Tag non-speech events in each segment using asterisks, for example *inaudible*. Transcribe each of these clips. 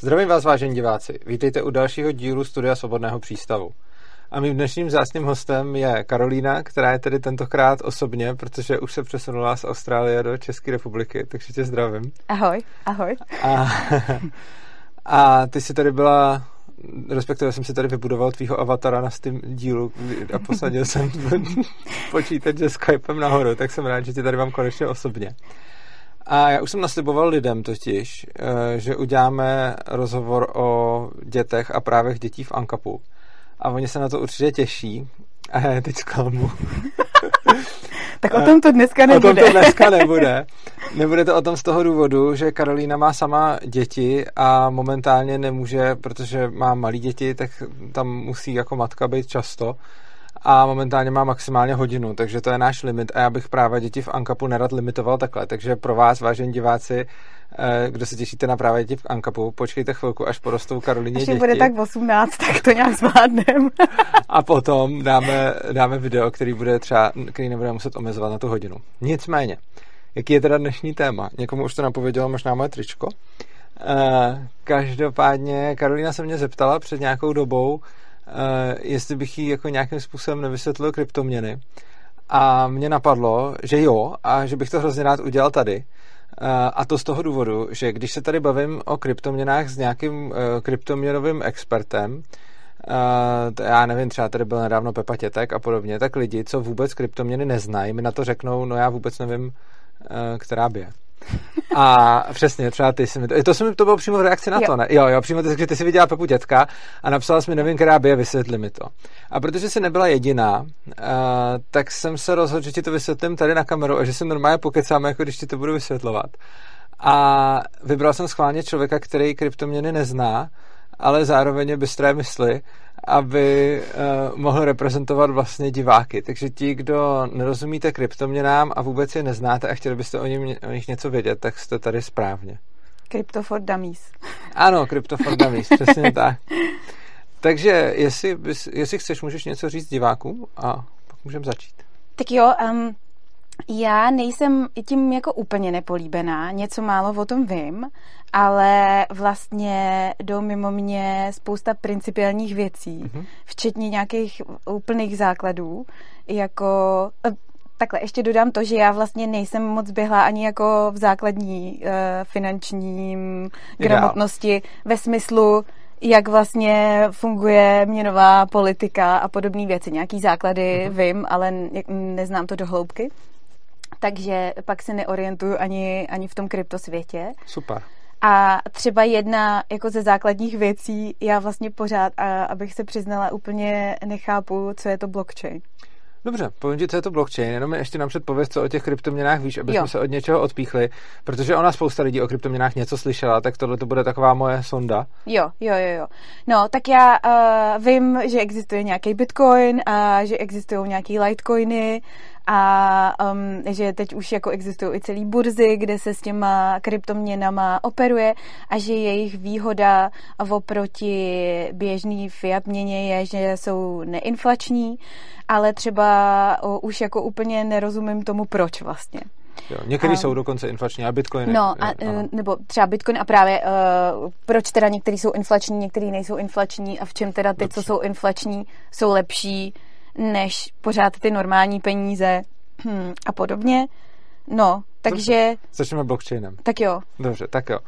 Zdravím vás, vážení diváci. Vítejte u dalšího dílu Studia Svobodného přístavu. A mým dnešním zásným hostem je Karolína, která je tedy tentokrát osobně, protože už se přesunula z Austrálie do České republiky, takže tě zdravím. Ahoj, ahoj. A, *laughs* a ty jsi tady byla, respektive jsem si tady vybudoval tvýho avatara na Steam dílu a posadil jsem *laughs* počítač se Skypem nahoru, tak jsem rád, že tě tady mám konečně osobně. A já už jsem nasliboval lidem totiž, eh, že uděláme rozhovor o dětech a právech dětí v Ankapu. A oni se na to určitě těší. A já je teď zklamu. *laughs* tak o tom to dneska nebude. O tom to dneska nebude. Nebude to o tom z toho důvodu, že Karolína má sama děti a momentálně nemůže, protože má malé děti, tak tam musí jako matka být často a momentálně má maximálně hodinu, takže to je náš limit a já bych právě děti v Ankapu nerad limitoval takhle, takže pro vás, vážení diváci, eh, kdo se těšíte na právě děti v Ankapu, počkejte chvilku, až porostou Karolině děti. bude tak 18, tak to nějak zvládnem. *laughs* a potom dáme, dáme video, který bude třeba, který nebude muset omezovat na tu hodinu. Nicméně, jaký je teda dnešní téma? Někomu už to napovědělo možná moje tričko. Uh, každopádně Karolina se mě zeptala před nějakou dobou, Eh, jestli bych jí jako nějakým způsobem nevysvětlil kryptoměny. A mě napadlo, že jo, a že bych to hrozně rád udělal tady. Eh, a to z toho důvodu, že když se tady bavím o kryptoměnách s nějakým eh, kryptoměnovým expertem, já nevím, třeba tady byl nedávno Pepa Tětek a podobně, tak lidi, co vůbec kryptoměny neznají, mi na to řeknou, no já vůbec nevím, která by je. A přesně, třeba ty jsi mi to, to, jsem, to bylo přímo v reakci na jo. to, ne? Jo, jo, přímo ty, že ty jsi viděla Pepu dětka a napsala jsi mi, nevím, která by je, vysvětli mi to. A protože jsi nebyla jediná, uh, tak jsem se rozhodl, že ti to vysvětlím tady na kameru a že se normálně pokecáme, jako když ti to budu vysvětlovat. A vybral jsem schválně člověka, který kryptoměny nezná, ale zároveň je bystré mysli aby uh, mohl reprezentovat vlastně diváky. Takže ti, kdo nerozumíte kryptoměnám a vůbec je neznáte a chtěli byste o, ním, o nich něco vědět, tak jste tady správně. Crypto for Dummies. Ano, Crypto for Dummies, přesně *laughs* tak. Takže jestli, jestli chceš, můžeš něco říct divákům a pak můžeme začít. Tak jo, um, já nejsem tím jako úplně nepolíbená, něco málo o tom vím, ale vlastně jdou mimo mě spousta principiálních věcí, mm-hmm. včetně nějakých úplných základů, jako eh, Takhle, ještě dodám to, že já vlastně nejsem moc běhla ani jako v základní uh, finančním gramotnosti ve smyslu, jak vlastně funguje měnová politika a podobné věci. Nějaký základy mm-hmm. vím, ale neznám to do hloubky takže pak se neorientuju ani, ani v tom kryptosvětě. Super. A třeba jedna jako ze základních věcí, já vlastně pořád, a abych se přiznala, úplně nechápu, co je to blockchain. Dobře, povím ti, co je to blockchain, jenom ještě nám předpověz, co o těch kryptoměnách víš, aby jo. jsme se od něčeho odpíchli, protože ona spousta lidí o kryptoměnách něco slyšela, tak tohle to bude taková moje sonda. Jo, jo, jo, jo. No, tak já uh, vím, že existuje nějaký bitcoin a že existují nějaký litecoiny a um, že teď už jako existují i celý burzy, kde se s těma kryptoměnama operuje a že jejich výhoda oproti běžný fiat měně je, že jsou neinflační, ale třeba o, už jako úplně nerozumím tomu, proč vlastně. Jo, některý a, jsou dokonce inflační a Bitcoin. No, a, je, nebo třeba Bitcoin a právě uh, proč teda některý jsou inflační, některý nejsou inflační a v čem teda ty, Dobře. co jsou inflační, jsou lepší než pořád ty normální peníze hmm, a podobně. No, takže... Dobře. Začneme blockchainem. Tak jo. Dobře, tak jo.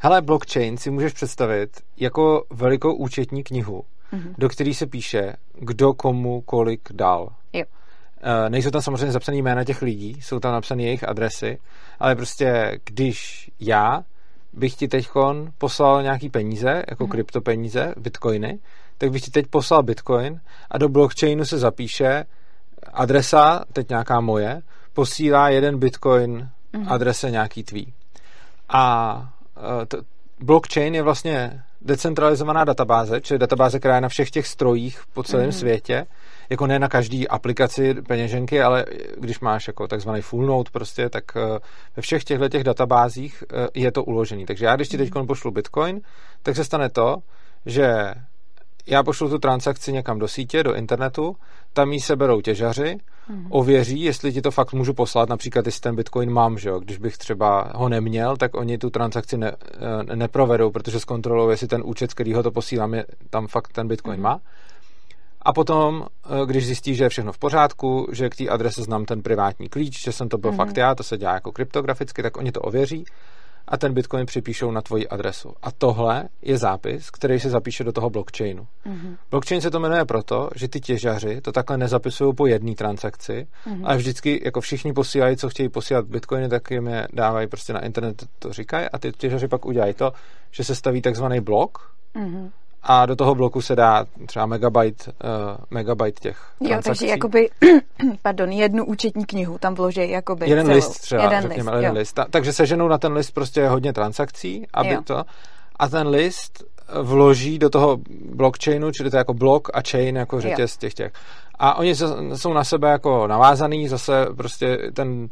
Hele, blockchain si můžeš představit jako velikou účetní knihu, mm-hmm. do které se píše, kdo komu kolik dal. Jo. E, nejsou tam samozřejmě zapsané jména těch lidí, jsou tam napsané jejich adresy, ale prostě když já bych ti teď poslal nějaký peníze, jako mm-hmm. kryptopeníze, bitcoiny, tak bych ti teď poslal bitcoin a do blockchainu se zapíše adresa, teď nějaká moje, posílá jeden bitcoin mm-hmm. adrese nějaký tvý. A e, blockchain je vlastně decentralizovaná databáze, čili databáze, která je na všech těch strojích po celém mm-hmm. světě, jako ne na každý aplikaci peněženky, ale když máš jako takzvaný full node prostě, tak e, ve všech těchto těch databázích e, je to uložený. Takže já, když ti teď mm-hmm. pošlu bitcoin, tak se stane to, že já pošlu tu transakci někam do sítě, do internetu, tam jí seberou těžaři, hmm. ověří, jestli ti to fakt můžu poslat, například jestli ten bitcoin mám, že jo? když bych třeba ho neměl, tak oni tu transakci ne, eh, neprovedou, protože zkontrolují, jestli ten účet, který ho to posílám, je, tam fakt ten bitcoin hmm. má. A potom, eh, když zjistí, že je všechno v pořádku, že k té adrese znám ten privátní klíč, že jsem to byl mm-hmm. fakt já, to se dělá jako kryptograficky, tak oni to ověří a ten bitcoin připíšou na tvoji adresu. A tohle je zápis, který se zapíše do toho blockchainu. Mm-hmm. Blockchain se to jmenuje proto, že ty těžaři to takhle nezapisují po jedné transakci, mm-hmm. ale vždycky jako všichni posílají, co chtějí posílat bitcoiny, tak jim je dávají prostě na internet, to říkají a ty těžaři pak udělají to, že se staví takzvaný blok, mm-hmm a do toho bloku se dá třeba megabyte, uh, megabyte těch transakcí. Jo, takže jakoby, *clears throat* pardon, jednu účetní knihu tam vloží jakoby Jeden celou. list třeba, jeden řekněme, list, jeden list. Ta, takže seženou na ten list prostě hodně transakcí, aby jo. to, a ten list vloží do toho blockchainu, čili to je jako blok a chain, jako řetěz těch těch. A oni jsou na sebe jako navázaný, zase prostě ten Eh,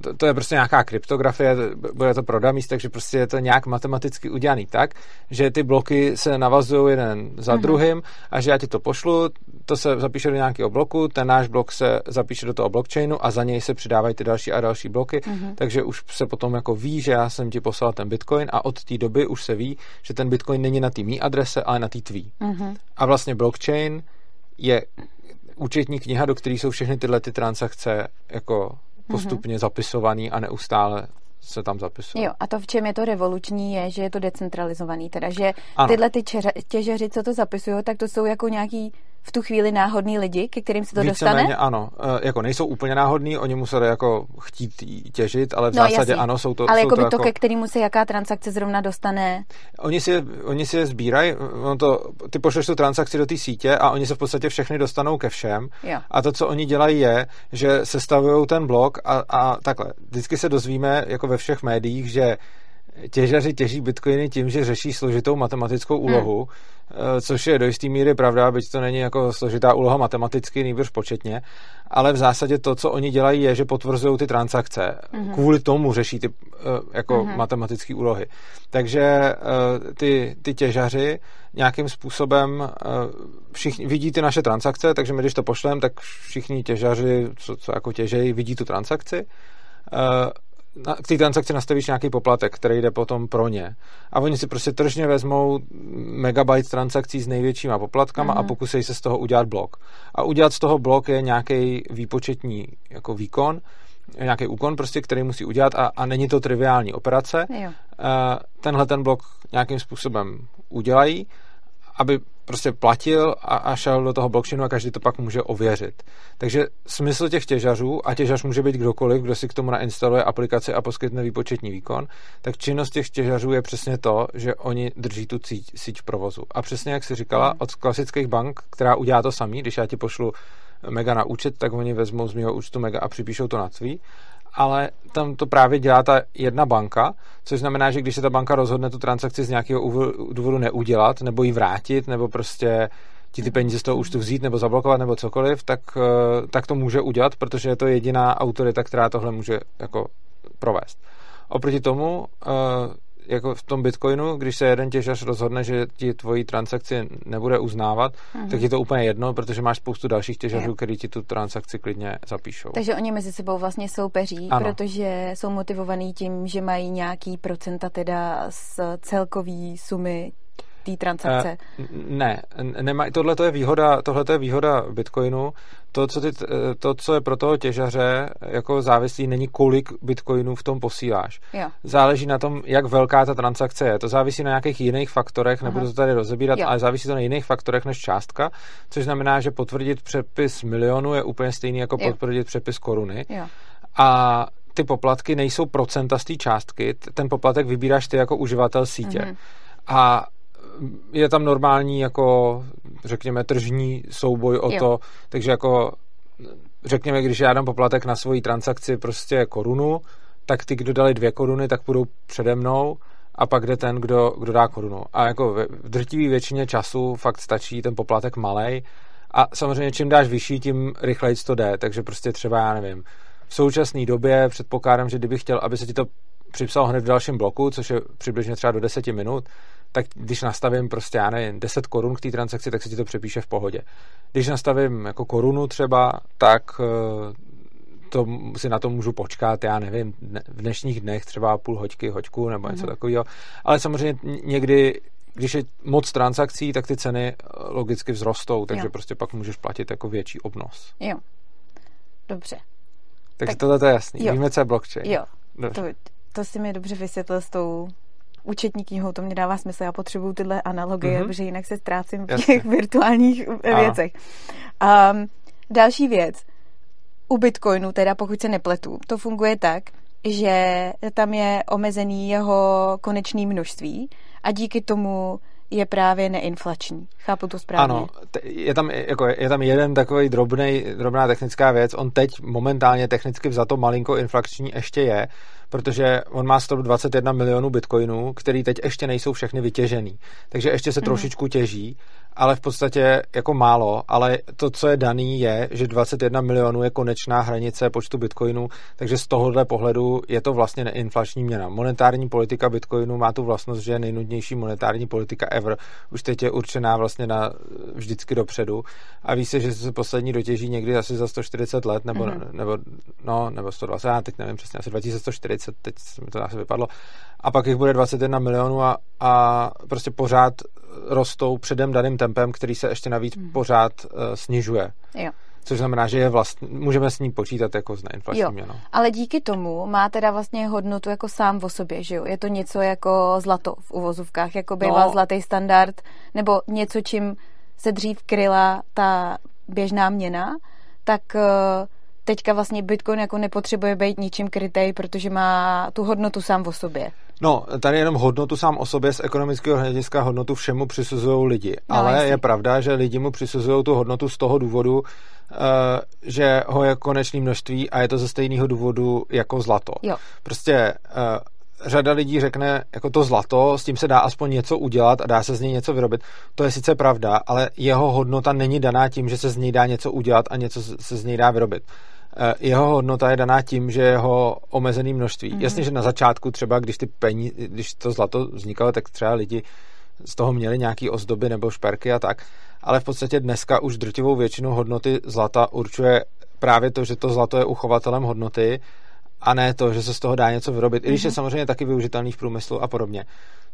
to, to je prostě nějaká kryptografie, bude to pro dummies, takže prostě je to nějak matematicky udělaný tak, že ty bloky se navazují jeden za uh-huh. druhým a že já ti to pošlu, to se zapíše do nějakého bloku, ten náš blok se zapíše do toho blockchainu a za něj se přidávají ty další a další bloky, uh-huh. takže už se potom jako ví, že já jsem ti poslal ten bitcoin a od té doby už se ví, že ten bitcoin není na té mý adrese, ale na té tvý. Uh-huh. A vlastně blockchain je účetní kniha, do které jsou všechny tyhle ty transakce jako postupně mm-hmm. zapisovaný a neustále se tam zapisuje. Jo, a to v čem je to revoluční je, že je to decentralizovaný, teda že ano. tyhle ty čeře, těžeři, co to zapisují, tak to jsou jako nějaký v tu chvíli náhodný lidi, ke kterým se to Více dostane? Méně, ano, e, jako nejsou úplně náhodní, oni museli jako chtít těžit, ale v no, zásadě jasný. ano, jsou to Ale jsou jako by to, jako... ke kterému se jaká transakce zrovna dostane? Oni si, oni si je sbírají, on to, ty pošleš tu transakci do té sítě a oni se v podstatě všechny dostanou ke všem. Jo. A to, co oni dělají, je, že sestavují ten blok a, a takhle. Vždycky se dozvíme, jako ve všech médiích, že těžaři těží bitcoiny tím, že řeší složitou matematickou úlohu, hmm. což je do jisté míry pravda, byť to není jako složitá úloha matematicky, nejbrž početně, ale v zásadě to, co oni dělají, je, že potvrzují ty transakce. Hmm. Kvůli tomu řeší ty eh, jako hmm. matematické úlohy. Takže eh, ty, ty těžaři nějakým způsobem všichni vidí ty naše transakce, takže my když to pošlem, tak všichni těžaři, co, co jako těžejí, vidí tu transakci k té transakci nastavíš nějaký poplatek, který jde potom pro ně. A oni si prostě tržně vezmou megabyte transakcí s největšíma poplatkama mm-hmm. a mhm. pokusí se z toho udělat blok. A udělat z toho blok je nějaký výpočetní jako výkon, nějaký úkon, prostě, který musí udělat a, a není to triviální operace. Jo. Tenhle ten blok nějakým způsobem udělají aby prostě platil a, a šel do toho blockchainu a každý to pak může ověřit. Takže smysl těch těžařů, a těžař může být kdokoliv, kdo si k tomu nainstaluje aplikaci a poskytne výpočetní výkon, tak činnost těch těžařů je přesně to, že oni drží tu síť, síť v provozu. A přesně jak si říkala, hmm. od klasických bank, která udělá to samý, když já ti pošlu mega na účet, tak oni vezmou z mého účtu mega a připíšou to na tvý ale tam to právě dělá ta jedna banka, což znamená, že když se ta banka rozhodne tu transakci z nějakého důvodu neudělat, nebo ji vrátit, nebo prostě ti ty peníze z toho účtu vzít, nebo zablokovat, nebo cokoliv, tak, eh, tak to může udělat, protože je to jediná autorita, která tohle může jako provést. Oproti tomu eh, jako v tom Bitcoinu, když se jeden těžař rozhodne, že ti tvoji transakci nebude uznávat, mm-hmm. tak je to úplně jedno, protože máš spoustu dalších těžařů, kteří ti tu transakci klidně zapíšou. Takže oni mezi sebou vlastně soupeří, ano. protože jsou motivovaní tím, že mají nějaký procenta teda z celkový sumy té transakce? Uh, ne, nemaj, tohle je výhoda, tohle je výhoda Bitcoinu. To co, ty, eh, to, co je pro toho těžaře jako závislý, není kolik bitcoinů v tom posíláš. Jo. Záleží na tom, jak velká ta transakce je. To závisí na nějakých jiných faktorech, nebudu to tady rozebírat, jo. ale závisí to na jiných faktorech než částka, což znamená, že potvrdit přepis milionu je úplně stejný jako jo. potvrdit přepis koruny. Jo. A ty poplatky nejsou procenta z té částky, ten poplatek vybíráš ty jako uživatel sítě. Mm-hmm. A je tam normální jako, řekněme, tržní souboj o jo. to, takže jako řekněme, když já dám poplatek na svoji transakci prostě korunu, tak ty, kdo dali dvě koruny, tak půjdou přede mnou a pak jde ten, kdo, kdo dá korunu. A jako v drtivé většině času fakt stačí ten poplatek malej a samozřejmě čím dáš vyšší, tím rychleji to jde, takže prostě třeba, já nevím, v současné době předpokládám, že kdybych chtěl, aby se ti to připsal hned v dalším bloku, což je přibližně třeba do 10 minut, tak když nastavím prostě, já nevím, 10 korun k té transakci, tak se ti to přepíše v pohodě. Když nastavím jako korunu třeba, tak eh, to si na to můžu počkat, já nevím, v dnešních dnech třeba půl hoďky, hoďku nebo něco mm-hmm. takového. Ale samozřejmě někdy když je moc transakcí, tak ty ceny eh, logicky vzrostou, takže jo. prostě pak můžeš platit jako větší obnos. Jo. Dobře. Takže tak, tohle to je jasný. Jo. Víme, co je blockchain. Jo. To, to si mi dobře vysvětlil s tou účetní knihou, to mě dává smysl. Já potřebuju tyhle analogie, mm-hmm. protože jinak se ztrácím v těch virtuálních eh, věcech. Um, další věc. U Bitcoinu, teda pokud se nepletu, to funguje tak, že tam je omezený jeho konečný množství a díky tomu je právě neinflační. Chápu to správně? Ano, je tam, jako, je tam jeden takový drobnej, drobná technická věc. On teď momentálně technicky vzato malinko inflační ještě je, protože on má 121 milionů bitcoinů, který teď ještě nejsou všechny vytěžený. Takže ještě se mm. trošičku těží ale v podstatě jako málo, ale to, co je daný, je, že 21 milionů je konečná hranice počtu bitcoinů, takže z tohohle pohledu je to vlastně neinflační měna. Monetární politika bitcoinu má tu vlastnost, že je nejnudnější monetární politika ever. Už teď je určená vlastně na vždycky dopředu a ví se, že se poslední dotěží někdy asi za 140 let, nebo, mm-hmm. nebo, no, nebo 120, já teď nevím přesně, asi 2140, teď mi to asi vypadlo. A pak jich bude 21 milionů a, a prostě pořád rostou předem daným tempem, který se ještě navíc hmm. pořád uh, snižuje. Jo. Což znamená, že je vlastně, můžeme s ní počítat jako s neinflační jo, měnou. Ale díky tomu má teda vlastně hodnotu jako sám o sobě, že jo? Je to něco jako zlato v uvozovkách, jako býval no. zlatý standard, nebo něco, čím se dřív kryla ta běžná měna, tak uh, teďka vlastně Bitcoin jako nepotřebuje být ničím krytej, protože má tu hodnotu sám o sobě. No, tady jenom hodnotu sám o sobě z ekonomického hlediska hodnotu všemu přisuzují lidi. No, Ale jestli. je pravda, že lidi mu přisuzují tu hodnotu z toho důvodu, uh, že ho je konečné množství a je to ze stejného důvodu jako zlato. Jo. Prostě uh, řada lidí řekne, jako to zlato, s tím se dá aspoň něco udělat a dá se z něj něco vyrobit. To je sice pravda, ale jeho hodnota není daná tím, že se z něj dá něco udělat a něco se z něj dá vyrobit. Eh, jeho hodnota je daná tím, že jeho omezený množství. Mm-hmm. Jasně, že na začátku třeba, když ty peníze, když to zlato vznikalo, tak třeba lidi z toho měli nějaký ozdoby nebo šperky a tak, ale v podstatě dneska už drtivou většinu hodnoty zlata určuje právě to, že to zlato je uchovatelem hodnoty a ne to, že se z toho dá něco vyrobit, mm-hmm. i když je mhm. samozřejmě taky využitelný v průmyslu a podobně.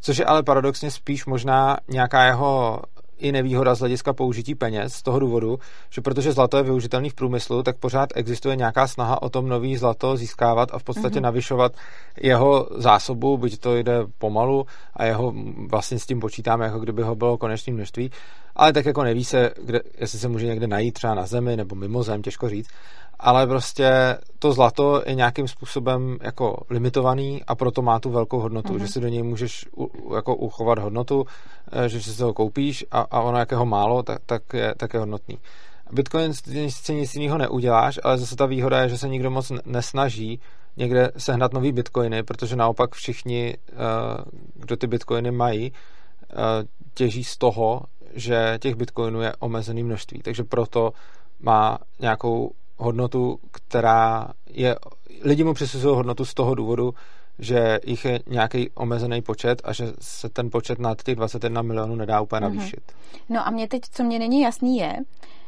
Což je ale paradoxně spíš možná nějaká jeho i nevýhoda z hlediska použití peněz z toho důvodu, že protože zlato je využitelný v průmyslu, tak pořád existuje nějaká snaha o tom nový zlato získávat a v podstatě mm-hmm. navyšovat jeho zásobu, byť to jde pomalu a jeho vlastně s tím počítáme, jako kdyby ho bylo konečné množství, ale tak jako neví se, kde, jestli se může někde najít třeba na zemi nebo mimo zem, těžko říct ale prostě to zlato je nějakým způsobem jako limitovaný a proto má tu velkou hodnotu, mm-hmm. že si do něj můžeš u, jako uchovat hodnotu, eh, že si ho koupíš a, a ono jakého málo, tak, tak, je, tak je hodnotný. Bitcoin si nic jiného neuděláš, ale zase ta výhoda je, že se nikdo moc nesnaží někde sehnat nový bitcoiny, protože naopak všichni, eh, kdo ty bitcoiny mají, eh, těží z toho, že těch bitcoinů je omezený množství. Takže proto má nějakou hodnotu, která je, lidi mu přisuzují hodnotu z toho důvodu, že jich je nějaký omezený počet a že se ten počet nad těch 21 milionů nedá úplně mhm. navýšit. Mm-hmm. No a mě teď, co mě není jasný je,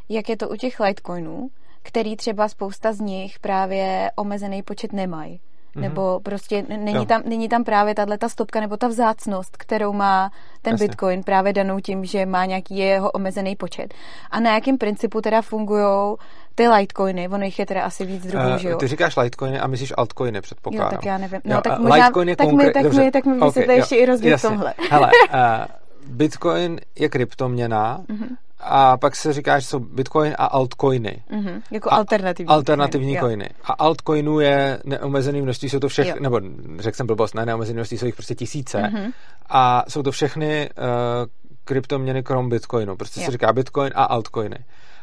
jak je to u těch Litecoinů, který třeba spousta z nich právě omezený počet nemají. Mm-hmm. Nebo prostě není tam, není tam právě tahle ta stopka nebo ta vzácnost, kterou má ten Jasně. Bitcoin právě danou tím, že má nějaký jeho omezený počet. A na jakém principu teda fungují ty Litecoiny? Ono jich je teda asi víc druhů, uh, že jo? Ty říkáš Litecoiny a myslíš altcoiny, předpokládám. Jo, tak já nevím. No, jo, tak možná, Litecoin je tak, konkré... mi, tak, mi, tak mi okay, ještě i rozdíl v tomhle. *laughs* Hele, uh, Bitcoin je kryptoměna, mm-hmm a pak se říká, že jsou bitcoin a altcoiny. Mm-hmm, jako a alternativní. Alternativní coiny. coiny. A altcoinů je neomezený množství, jsou to všechny, jo. nebo řekl jsem blbost, ne neomezený množství, jsou jich prostě tisíce. Mm-hmm. A jsou to všechny uh, kryptoměny krom bitcoinu. Prostě jo. se říká bitcoin a altcoiny.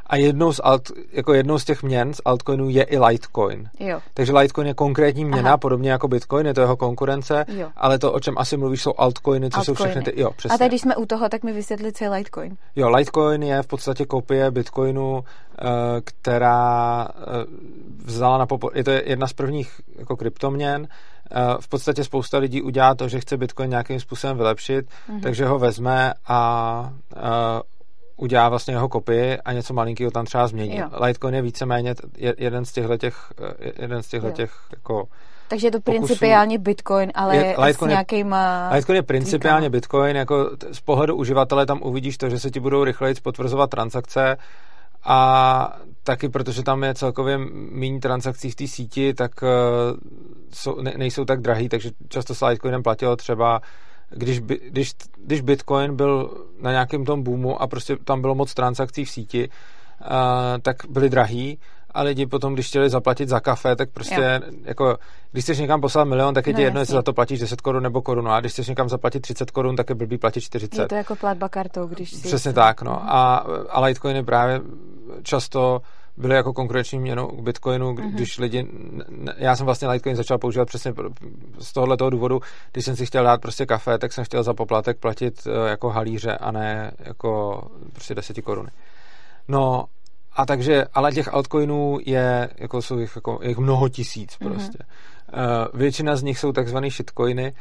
A jednou z, alt, jako jednou z těch měn z altcoinů je i Litecoin. Jo. Takže Litecoin je konkrétní měna, Aha. podobně jako Bitcoin, je to jeho konkurence, jo. ale to, o čem asi mluvíš, jsou altcoiny, co altcoiny. jsou všechny ty... Jo, přesně. A teď, když jsme u toho, tak mi vysvětli, co je Litecoin. Jo, Litecoin je v podstatě kopie Bitcoinu, eh, která eh, vzala na popo... Je to jedna z prvních jako kryptoměn, v podstatě spousta lidí udělá to, že chce Bitcoin nějakým způsobem vylepšit, mm-hmm. takže ho vezme a udělá vlastně jeho kopii a něco malinkého tam třeba změní. Jo. Litecoin je víceméně jeden z těchto těch, jeden z těchto těch jako takže je to principiálně Bitcoin, ale je, Litecoin s nějakýma... Litecoin je principiálně Bitcoin, jako z pohledu uživatele tam uvidíš to, že se ti budou rychleji potvrzovat transakce a taky protože tam je celkově méně transakcí v té síti, tak uh, jsou, ne, nejsou tak drahý, takže často s Litecoinem platilo třeba když, když, když Bitcoin byl na nějakém tom boomu a prostě tam bylo moc transakcí v síti, uh, tak byly drahý a lidi potom, když chtěli zaplatit za kafe, tak prostě jo. jako, když chceš někam poslat milion, tak je ti no, jedno, jestli za to platíš 10 korun nebo korunu a když chceš někam zaplatit 30 korun, tak je blbý platit 40. Je to jako platba kartou, když si... Přesně tak, no. A, a Litecoiny právě často byly jako konkurenční měnou k Bitcoinu, mm-hmm. když lidi, já jsem vlastně Litecoin začal používat přesně z tohohle toho důvodu, když jsem si chtěl dát prostě kafe, tak jsem chtěl za poplatek platit eh, jako halíře a ne jako prostě 10 koruny. No a takže, ale těch altcoinů je, jako jsou jich, jako, jich mnoho tisíc mm-hmm. prostě. Uh, většina z nich jsou takzvané shitcoiny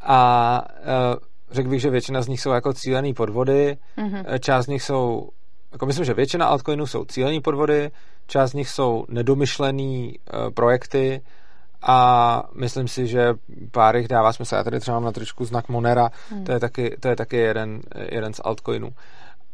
a uh, řekl bych, že většina z nich jsou jako cílený podvody, mm-hmm. část z nich jsou, jako myslím, že většina altcoinů jsou cílený podvody, část z nich jsou nedomyšlený uh, projekty a myslím si, že pár jich dává smysl. Já tady třeba mám na tričku znak Monera, mm. to je taky, to je taky jeden, jeden z altcoinů.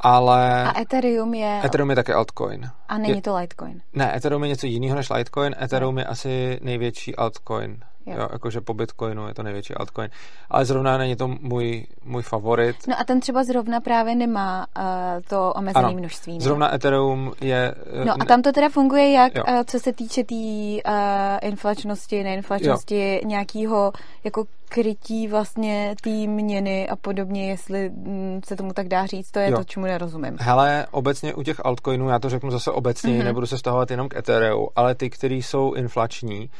Ale... A Ethereum je... Ethereum je také altcoin. A není je... to Litecoin? Ne, Ethereum je něco jiného než Litecoin. Ethereum je asi největší altcoin. Jo. Jo, jakože po Bitcoinu je to největší altcoin. Ale zrovna není to můj, můj favorit. No a ten třeba zrovna právě nemá uh, to omezené množství. Ne? Zrovna Ethereum je... Uh, no a tam to teda funguje jak, uh, co se týče té tý, uh, inflačnosti, neinflačnosti, jo. nějakého jako krytí vlastně té měny a podobně, jestli mm, se tomu tak dá říct, to je jo. to, čemu nerozumím. Hele, obecně u těch altcoinů, já to řeknu zase obecně, mm-hmm. nebudu se stahovat jenom k Ethereum, ale ty, které jsou inflační,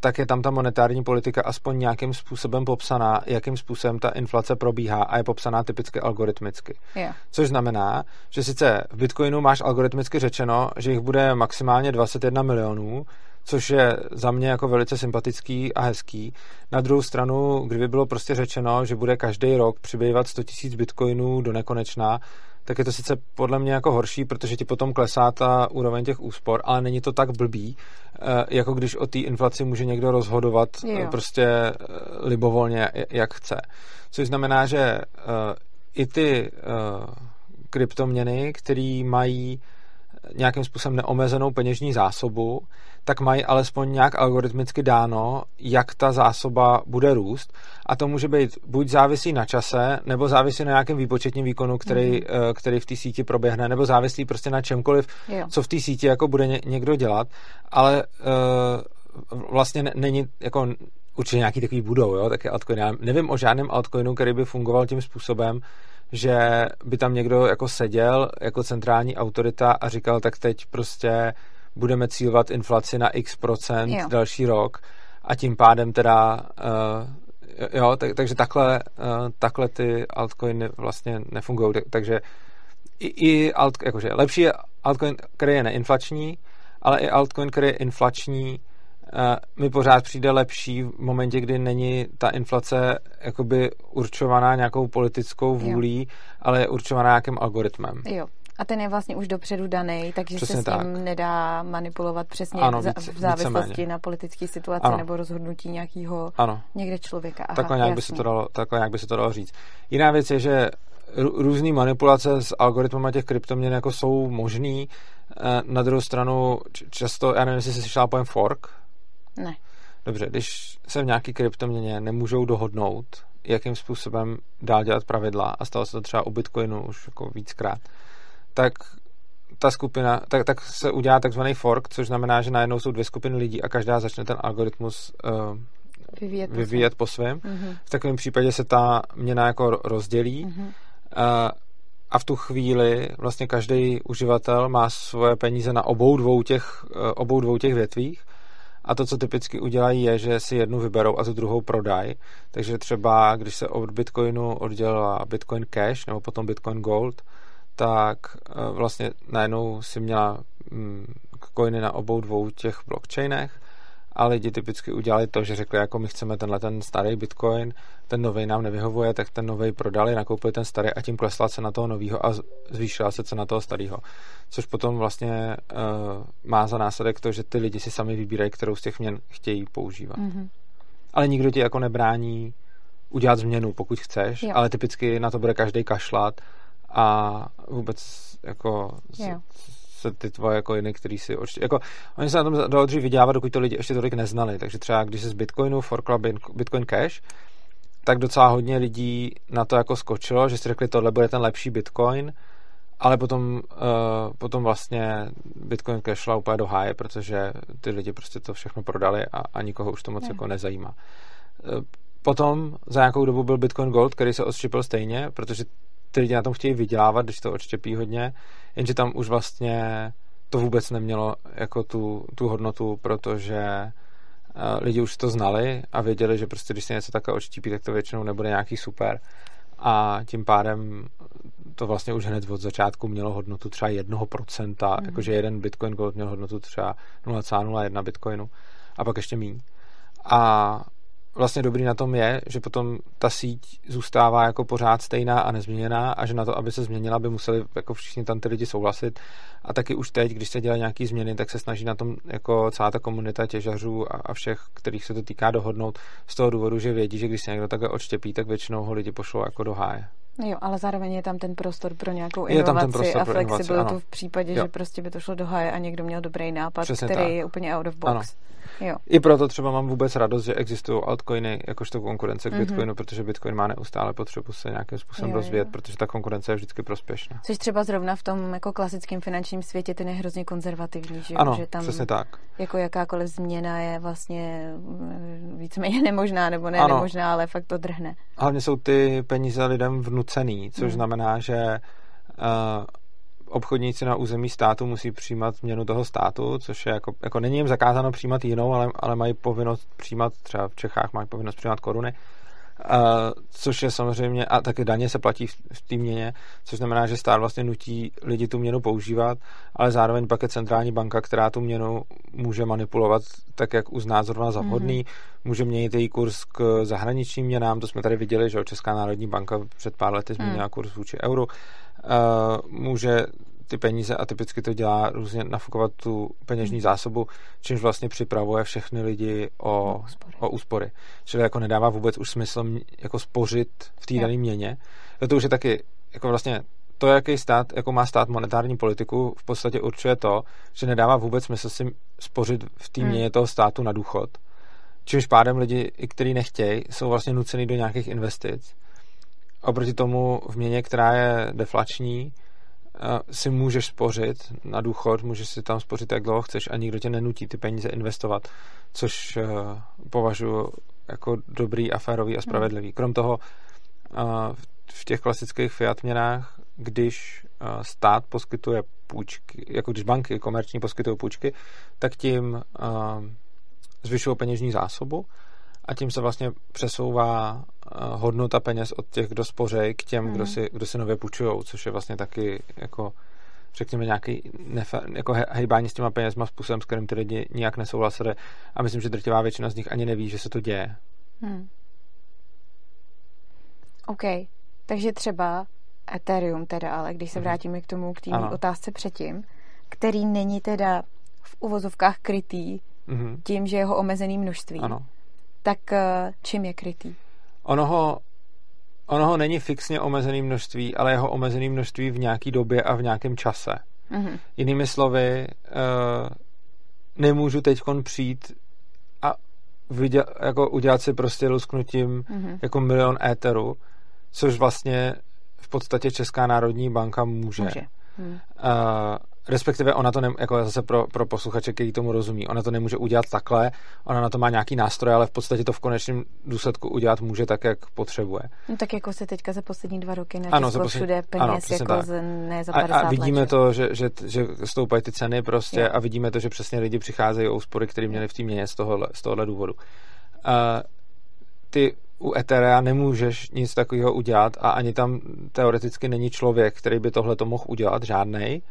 tak je tam ta monetární politika aspoň nějakým způsobem popsaná, jakým způsobem ta inflace probíhá a je popsaná typicky algoritmicky. Yeah. Což znamená, že sice v Bitcoinu máš algoritmicky řečeno, že jich bude maximálně 21 milionů, což je za mě jako velice sympatický a hezký. Na druhou stranu, kdyby bylo prostě řečeno, že bude každý rok přibývat 100 000 bitcoinů do nekonečna, tak je to sice podle mě jako horší, protože ti potom klesá ta úroveň těch úspor, ale není to tak blbý, eh, jako když o té inflaci může někdo rozhodovat eh, jo. prostě eh, libovolně, jak chce. Což znamená, že i ty kryptoměny, které mají nějakým způsobem neomezenou peněžní zásobu, tak mají alespoň nějak algoritmicky dáno, jak ta zásoba bude růst. A to může být buď závislý na čase, nebo závislý na nějakém výpočetním výkonu, který, mm-hmm. který v té síti proběhne, nebo závislý prostě na čemkoliv, jo. co v té síti jako bude ně, někdo dělat. Ale uh, vlastně není jako určitě nějaký takový budou, jo, taky altcoin. Já nevím o žádném altcoinu, který by fungoval tím způsobem, že by tam někdo jako seděl jako centrální autorita a říkal, tak teď prostě budeme cílovat inflaci na x procent jo. další rok a tím pádem teda uh, jo, tak, takže takhle, uh, takhle ty altcoiny vlastně nefungují, takže i, i alt, jakože lepší je altcoin, který je neinflační, ale i altcoin, který je inflační, uh, mi pořád přijde lepší v momentě, kdy není ta inflace jakoby určovaná nějakou politickou vůlí, jo. ale je určovaná nějakým algoritmem. Jo. A ten je vlastně už dopředu daný, takže přesně se s ním tak. nedá manipulovat přesně ano, víc, v závislosti víceméně. na politické situaci ano. nebo rozhodnutí nějakého někde člověka. Aha, takhle, nějak by se to dalo, takhle nějak by se to dalo říct. Jiná věc je, že různé manipulace s algoritmama těch kryptoměn jako jsou možný. Eh, na druhou stranu často, já nevím, jestli jsi slyšela pojem fork. Ne. Dobře, když se v nějaký kryptoměně nemůžou dohodnout, jakým způsobem dál dělat pravidla, a stalo se to třeba u Bitcoinu už jako víckrát, tak ta skupina, tak, tak se udělá takzvaný fork, což znamená, že najednou jsou dvě skupiny lidí a každá začne ten algoritmus uh, vyvíjet, vyvíjet po svém. Mm-hmm. V takovém případě se ta měna jako rozdělí mm-hmm. uh, a v tu chvíli vlastně každý uživatel má svoje peníze na obou dvou těch, uh, obou dvou těch větvích a to, co typicky udělají, je, že si jednu vyberou a tu druhou prodají. Takže třeba, když se od Bitcoinu oddělila Bitcoin Cash nebo potom Bitcoin Gold, tak eh, vlastně najednou si měla mm, coiny na obou dvou těch blockchainech a lidi typicky udělali to, že řekli, jako my chceme tenhle ten starý bitcoin, ten nový nám nevyhovuje, tak ten nový prodali, nakoupili ten starý a tím klesla cena toho nového a zvýšila se cena toho starého. Což potom vlastně uh, má za následek to, že ty lidi si sami vybírají, kterou z těch měn chtějí používat. Mm-hmm. Ale nikdo ti jako nebrání udělat změnu, pokud chceš, jo. ale typicky na to bude každý kašlat a vůbec jako jo se ty tvoje coiny, který si určitě, jako, oni se na tom dalo dřív vydělávat, dokud to lidi ještě tolik neznali, takže třeba když se z Bitcoinu forkla Bitcoin Cash, tak docela hodně lidí na to jako skočilo, že si řekli, tohle bude ten lepší Bitcoin, ale potom, uh, potom vlastně Bitcoin Cash šla úplně do háje, protože ty lidi prostě to všechno prodali a, a nikoho už to moc ne. jako nezajímá. Uh, potom za nějakou dobu byl Bitcoin Gold, který se odštěpil stejně, protože ty lidi na tom chtějí vydělávat, když to odštěpí hodně, jenže tam už vlastně to vůbec nemělo jako tu, tu hodnotu, protože eh, lidi už to znali a věděli, že prostě když se něco takhle odštípí, tak to většinou nebude nějaký super. A tím pádem to vlastně už hned od začátku mělo hodnotu třeba 1%, mm. jakože jeden Bitcoin Gold měl hodnotu třeba 0,01 Bitcoinu a pak ještě míň. A vlastně dobrý na tom je, že potom ta síť zůstává jako pořád stejná a nezměněná a že na to, aby se změnila, by museli jako všichni tam ty lidi souhlasit. A taky už teď, když se dělají nějaké změny, tak se snaží na tom jako celá ta komunita těžařů a, a všech, kterých se to týká, dohodnout z toho důvodu, že vědí, že když se někdo takhle odštěpí, tak většinou ho lidi pošlou jako do háje. Jo, ale zároveň je tam ten prostor pro nějakou inovaci a flexibilitu v případě, jo. že prostě by to šlo do háje a někdo měl dobrý nápad, Přesně který tak. je úplně out of box. Ano. Jo. I proto třeba mám vůbec radost, že existují altcoiny jakožto konkurence k mm-hmm. Bitcoinu, protože Bitcoin má neustále potřebu se nějakým způsobem jo, rozvíjet, jo. protože ta konkurence je vždycky prospěšná. Což třeba zrovna v tom jako klasickém finančním světě ten je hrozně konzervativní, že, ano, že tam přesně tak. jako jakákoliv změna je vlastně mm, víceméně *laughs* nemožná, nebo ne ano. nemožná, ale fakt to drhne. Hlavně jsou ty peníze lidem vnucený, což mm. znamená, že uh, obchodníci na území státu musí přijímat měnu toho státu, což je jako, jako není jim zakázáno přijímat jinou, ale, ale mají povinnost přijímat, třeba v Čechách mají povinnost přijímat koruny, uh, což je samozřejmě, a taky daně se platí v, v té měně, což znamená, že stát vlastně nutí lidi tu měnu používat, ale zároveň pak je centrální banka, která tu měnu může manipulovat tak, jak uzná zrovna za vhodný, mm-hmm. může měnit její kurz k zahraničním měnám, to jsme tady viděli, že Česká národní banka před pár lety změnila mm. kurz vůči euru, uh, může ty peníze a typicky to dělá různě nafukovat tu peněžní hmm. zásobu, čímž vlastně připravuje všechny lidi o, úspory. o úspory. Čili jako nedává vůbec už smysl jako spořit v té dané měně. To už je taky jako vlastně to, jaký stát, jako má stát monetární politiku, v podstatě určuje to, že nedává vůbec smysl si spořit v té hmm. měně toho státu na důchod. Čímž pádem lidi, i kteří nechtějí, jsou vlastně nucený do nějakých investic oproti tomu v měně, která je deflační, si můžeš spořit na důchod, můžeš si tam spořit, jak dlouho chceš a nikdo tě nenutí ty peníze investovat, což eh, považuji jako dobrý a férový a hmm. spravedlivý. Krom toho v těch klasických fiat měnách, když eh, stát poskytuje půjčky, jako když banky komerční poskytují půjčky, tak tím eh, zvyšují peněžní zásobu a tím se vlastně přesouvá eh, hodnota peněz od těch, kdo spořej, k těm, mm. kdo, si, kdo si nově půjčují, což je vlastně taky jako řekněme nějaký nefa- jako hejbání s těma penězma způsobem, s kterým ty lidi nijak nesouhlasili a myslím, že drtivá většina z nich ani neví, že se to děje. Hmm. OK, takže třeba Ethereum teda, ale když se mhm. vrátíme k tomu, k té otázce předtím, který není teda v uvozovkách krytý mm-hmm. tím, že jeho omezený množství. Ano tak eh, čím je krytý? Ono ho, ono ho není fixně omezený množství, ale jeho omezený množství v nějaký době a v nějakém čase. Mm-hmm. Jinými slovy, uh, nemůžu teď přijít a vidět, jako udělat si prostě lusknutím mm-hmm. jako milion éteru, což vlastně v podstatě Česká národní banka může. může. Hmm. Uh, respektive ona to ne, jako zase pro, pro posluchače, který tomu rozumí, ona to nemůže udělat takhle, ona na to má nějaký nástroj, ale v podstatě to v konečném důsledku udělat může tak, jak potřebuje. No, tak jako se teďka za poslední dva roky ano, za poslední, všude peněz, ano, jako z, ne za 50 a, a vidíme let, to, že, že, že stoupají ty ceny prostě jo. a vidíme to, že přesně lidi přicházejí o úspory, které měli v té měně z tohohle, z tohohle důvodu. Uh, ty u Etherea nemůžeš nic takového udělat a ani tam teoreticky není člověk, který by tohle to mohl udělat, žádnej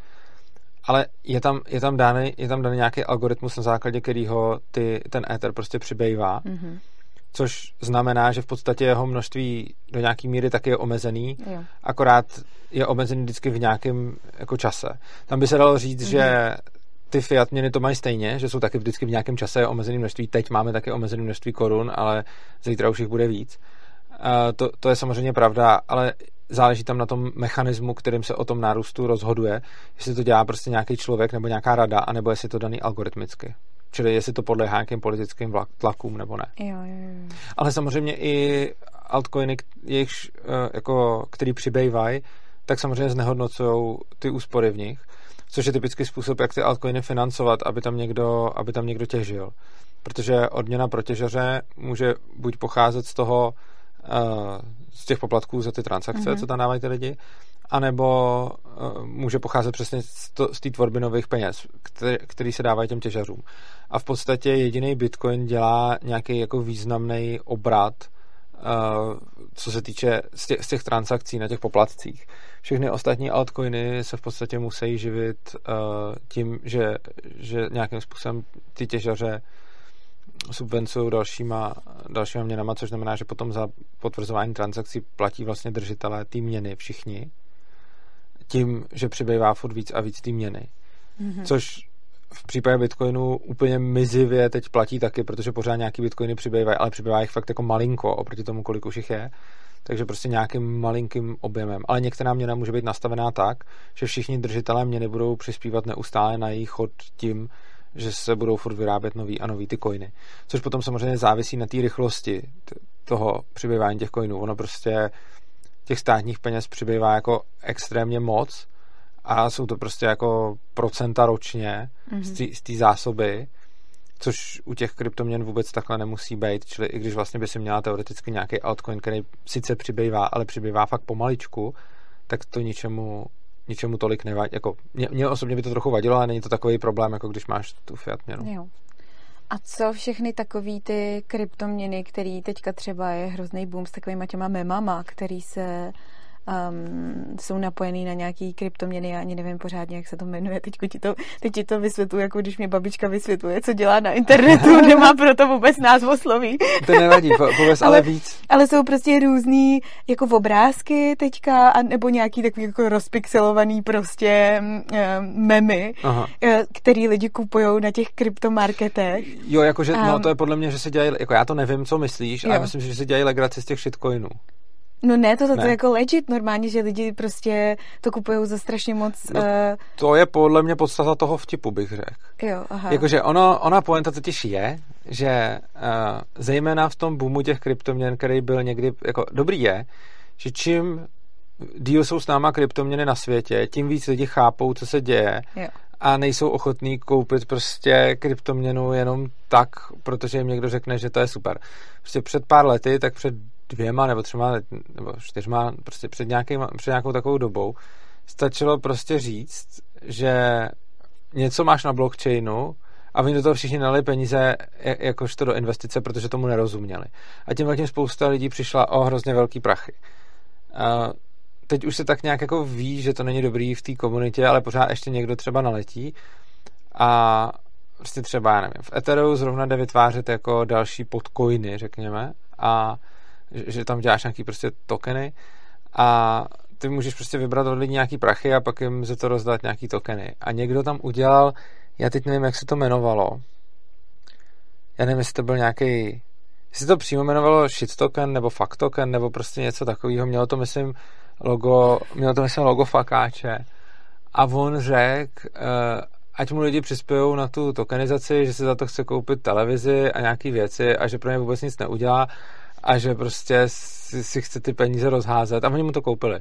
ale je tam, je tam daný, je tam daný nějaký algoritmus, na základě kterého ty, ten éter prostě přibývá. Mm-hmm což znamená, že v podstatě jeho množství do nějaké míry taky je omezený, jo. akorát je omezený vždycky v nějakém jako čase. Tam by se dalo říct, mm-hmm. že ty fiat měny to mají stejně, že jsou taky vždycky v nějakém čase omezené množství. Teď máme taky omezené množství korun, ale zítra už jich bude víc. Uh, to, to je samozřejmě pravda, ale záleží tam na tom mechanismu, kterým se o tom nárůstu rozhoduje, jestli to dělá prostě nějaký člověk nebo nějaká rada, anebo jestli to daný algoritmicky. Čili jestli to podléhá nějakým politickým tlakům nebo ne. Jo, jo, jo. Ale samozřejmě i altcoiny, jejichž, eh, jako, který přibývají, tak samozřejmě znehodnocují ty úspory v nich, což je typický způsob, jak ty altcoiny financovat, aby tam někdo, aby tam někdo těžil. Protože odměna pro těžaře může buď pocházet z toho, z těch poplatků za ty transakce, mm-hmm. co tam dávají ty lidi, anebo uh, může pocházet přesně z té tvorby nových peněz, který, který se dávají těm těžařům. A v podstatě jediný Bitcoin dělá nějaký jako významný obrat, uh, co se týče z těch, z těch transakcí na těch poplatcích. Všechny ostatní altcoiny se v podstatě musí živit uh, tím, že, že nějakým způsobem ty těžaře subvencují dalšíma, dalšíma měnama, což znamená, že potom za potvrzování transakcí platí vlastně držitelé té měny všichni tím, že přibývá furt víc a víc té měny. Mm-hmm. Což v případě Bitcoinu úplně mizivě teď platí taky, protože pořád nějaký Bitcoiny přibývají, ale přibývá jich fakt jako malinko oproti tomu, kolik už jich je. Takže prostě nějakým malinkým objemem. Ale některá měna může být nastavená tak, že všichni držitelé měny budou přispívat neustále na jejich chod tím, že se budou furt vyrábět nový a nový ty coiny. Což potom samozřejmě závisí na té rychlosti toho přibývání těch coinů. Ono prostě těch státních peněz přibývá jako extrémně moc a jsou to prostě jako procenta ročně mm-hmm. z té zásoby, což u těch kryptoměn vůbec takhle nemusí být, čili i když vlastně by si měla teoreticky nějaký altcoin, který sice přibývá, ale přibývá fakt pomaličku, tak to ničemu, ničemu tolik nevadí. Jako, mě, mě osobně by to trochu vadilo, ale není to takový problém, jako když máš tu fiat měnu. Jo. A co všechny takový ty kryptoměny, který teďka třeba je hrozný boom s takovýma těma memama, který se um, jsou napojený na nějaký kryptoměny, já ani nevím pořádně, jak se to jmenuje, teď ti to, teď ti to vysvětluji, jako když mě babička vysvětluje, co dělá na internetu, *laughs* nemá pro to vůbec názvosloví. To nevadí, pověz ale, ale víc. Ale jsou prostě různý jako v obrázky teďka, a nebo nějaký takový jako rozpixelovaný prostě um, memy, Aha. Eh, který lidi kupují na těch kryptomarketech. Jo, jakože, um, no to je podle mě, že se dělají, jako já to nevím, co myslíš, jo. ale myslím, že se dělají legraci z těch shitcoinů. No ne, to, je jako legit normálně, že lidi prostě to kupují za strašně moc... No, uh... To je podle mě podstata toho vtipu, bych řekl. Jo, aha. Jakože ono, ona poenta totiž je, že uh, zejména v tom boomu těch kryptoměn, který byl někdy, jako dobrý je, že čím díl jsou s náma kryptoměny na světě, tím víc lidi chápou, co se děje jo. a nejsou ochotní koupit prostě kryptoměnu jenom tak, protože jim někdo řekne, že to je super. Prostě před pár lety, tak před dvěma nebo třema nebo čtyřma, prostě před, nějakým, před nějakou takovou dobou, stačilo prostě říct, že něco máš na blockchainu a oni do toho všichni nali peníze jakožto do investice, protože tomu nerozuměli. A tím tím spousta lidí přišla o hrozně velký prachy. A teď už se tak nějak jako ví, že to není dobrý v té komunitě, ale pořád ještě někdo třeba naletí a prostě třeba, já nevím, v Ethereum zrovna jde vytvářet jako další podcoiny, řekněme, a že, tam děláš nějaký prostě tokeny a ty můžeš prostě vybrat od lidí nějaký prachy a pak jim za to rozdat nějaký tokeny. A někdo tam udělal, já teď nevím, jak se to jmenovalo. Já nevím, jestli to byl nějaký jestli to přímo jmenovalo shit token nebo fuck token nebo prostě něco takového. Mělo to, myslím, logo, mělo to, myslím, logo fakáče. A on řekl, uh, ať mu lidi přispějou na tu tokenizaci, že si za to chce koupit televizi a nějaký věci a že pro ně vůbec nic neudělá a že prostě si, si chce ty peníze rozházet a oni mu to koupili.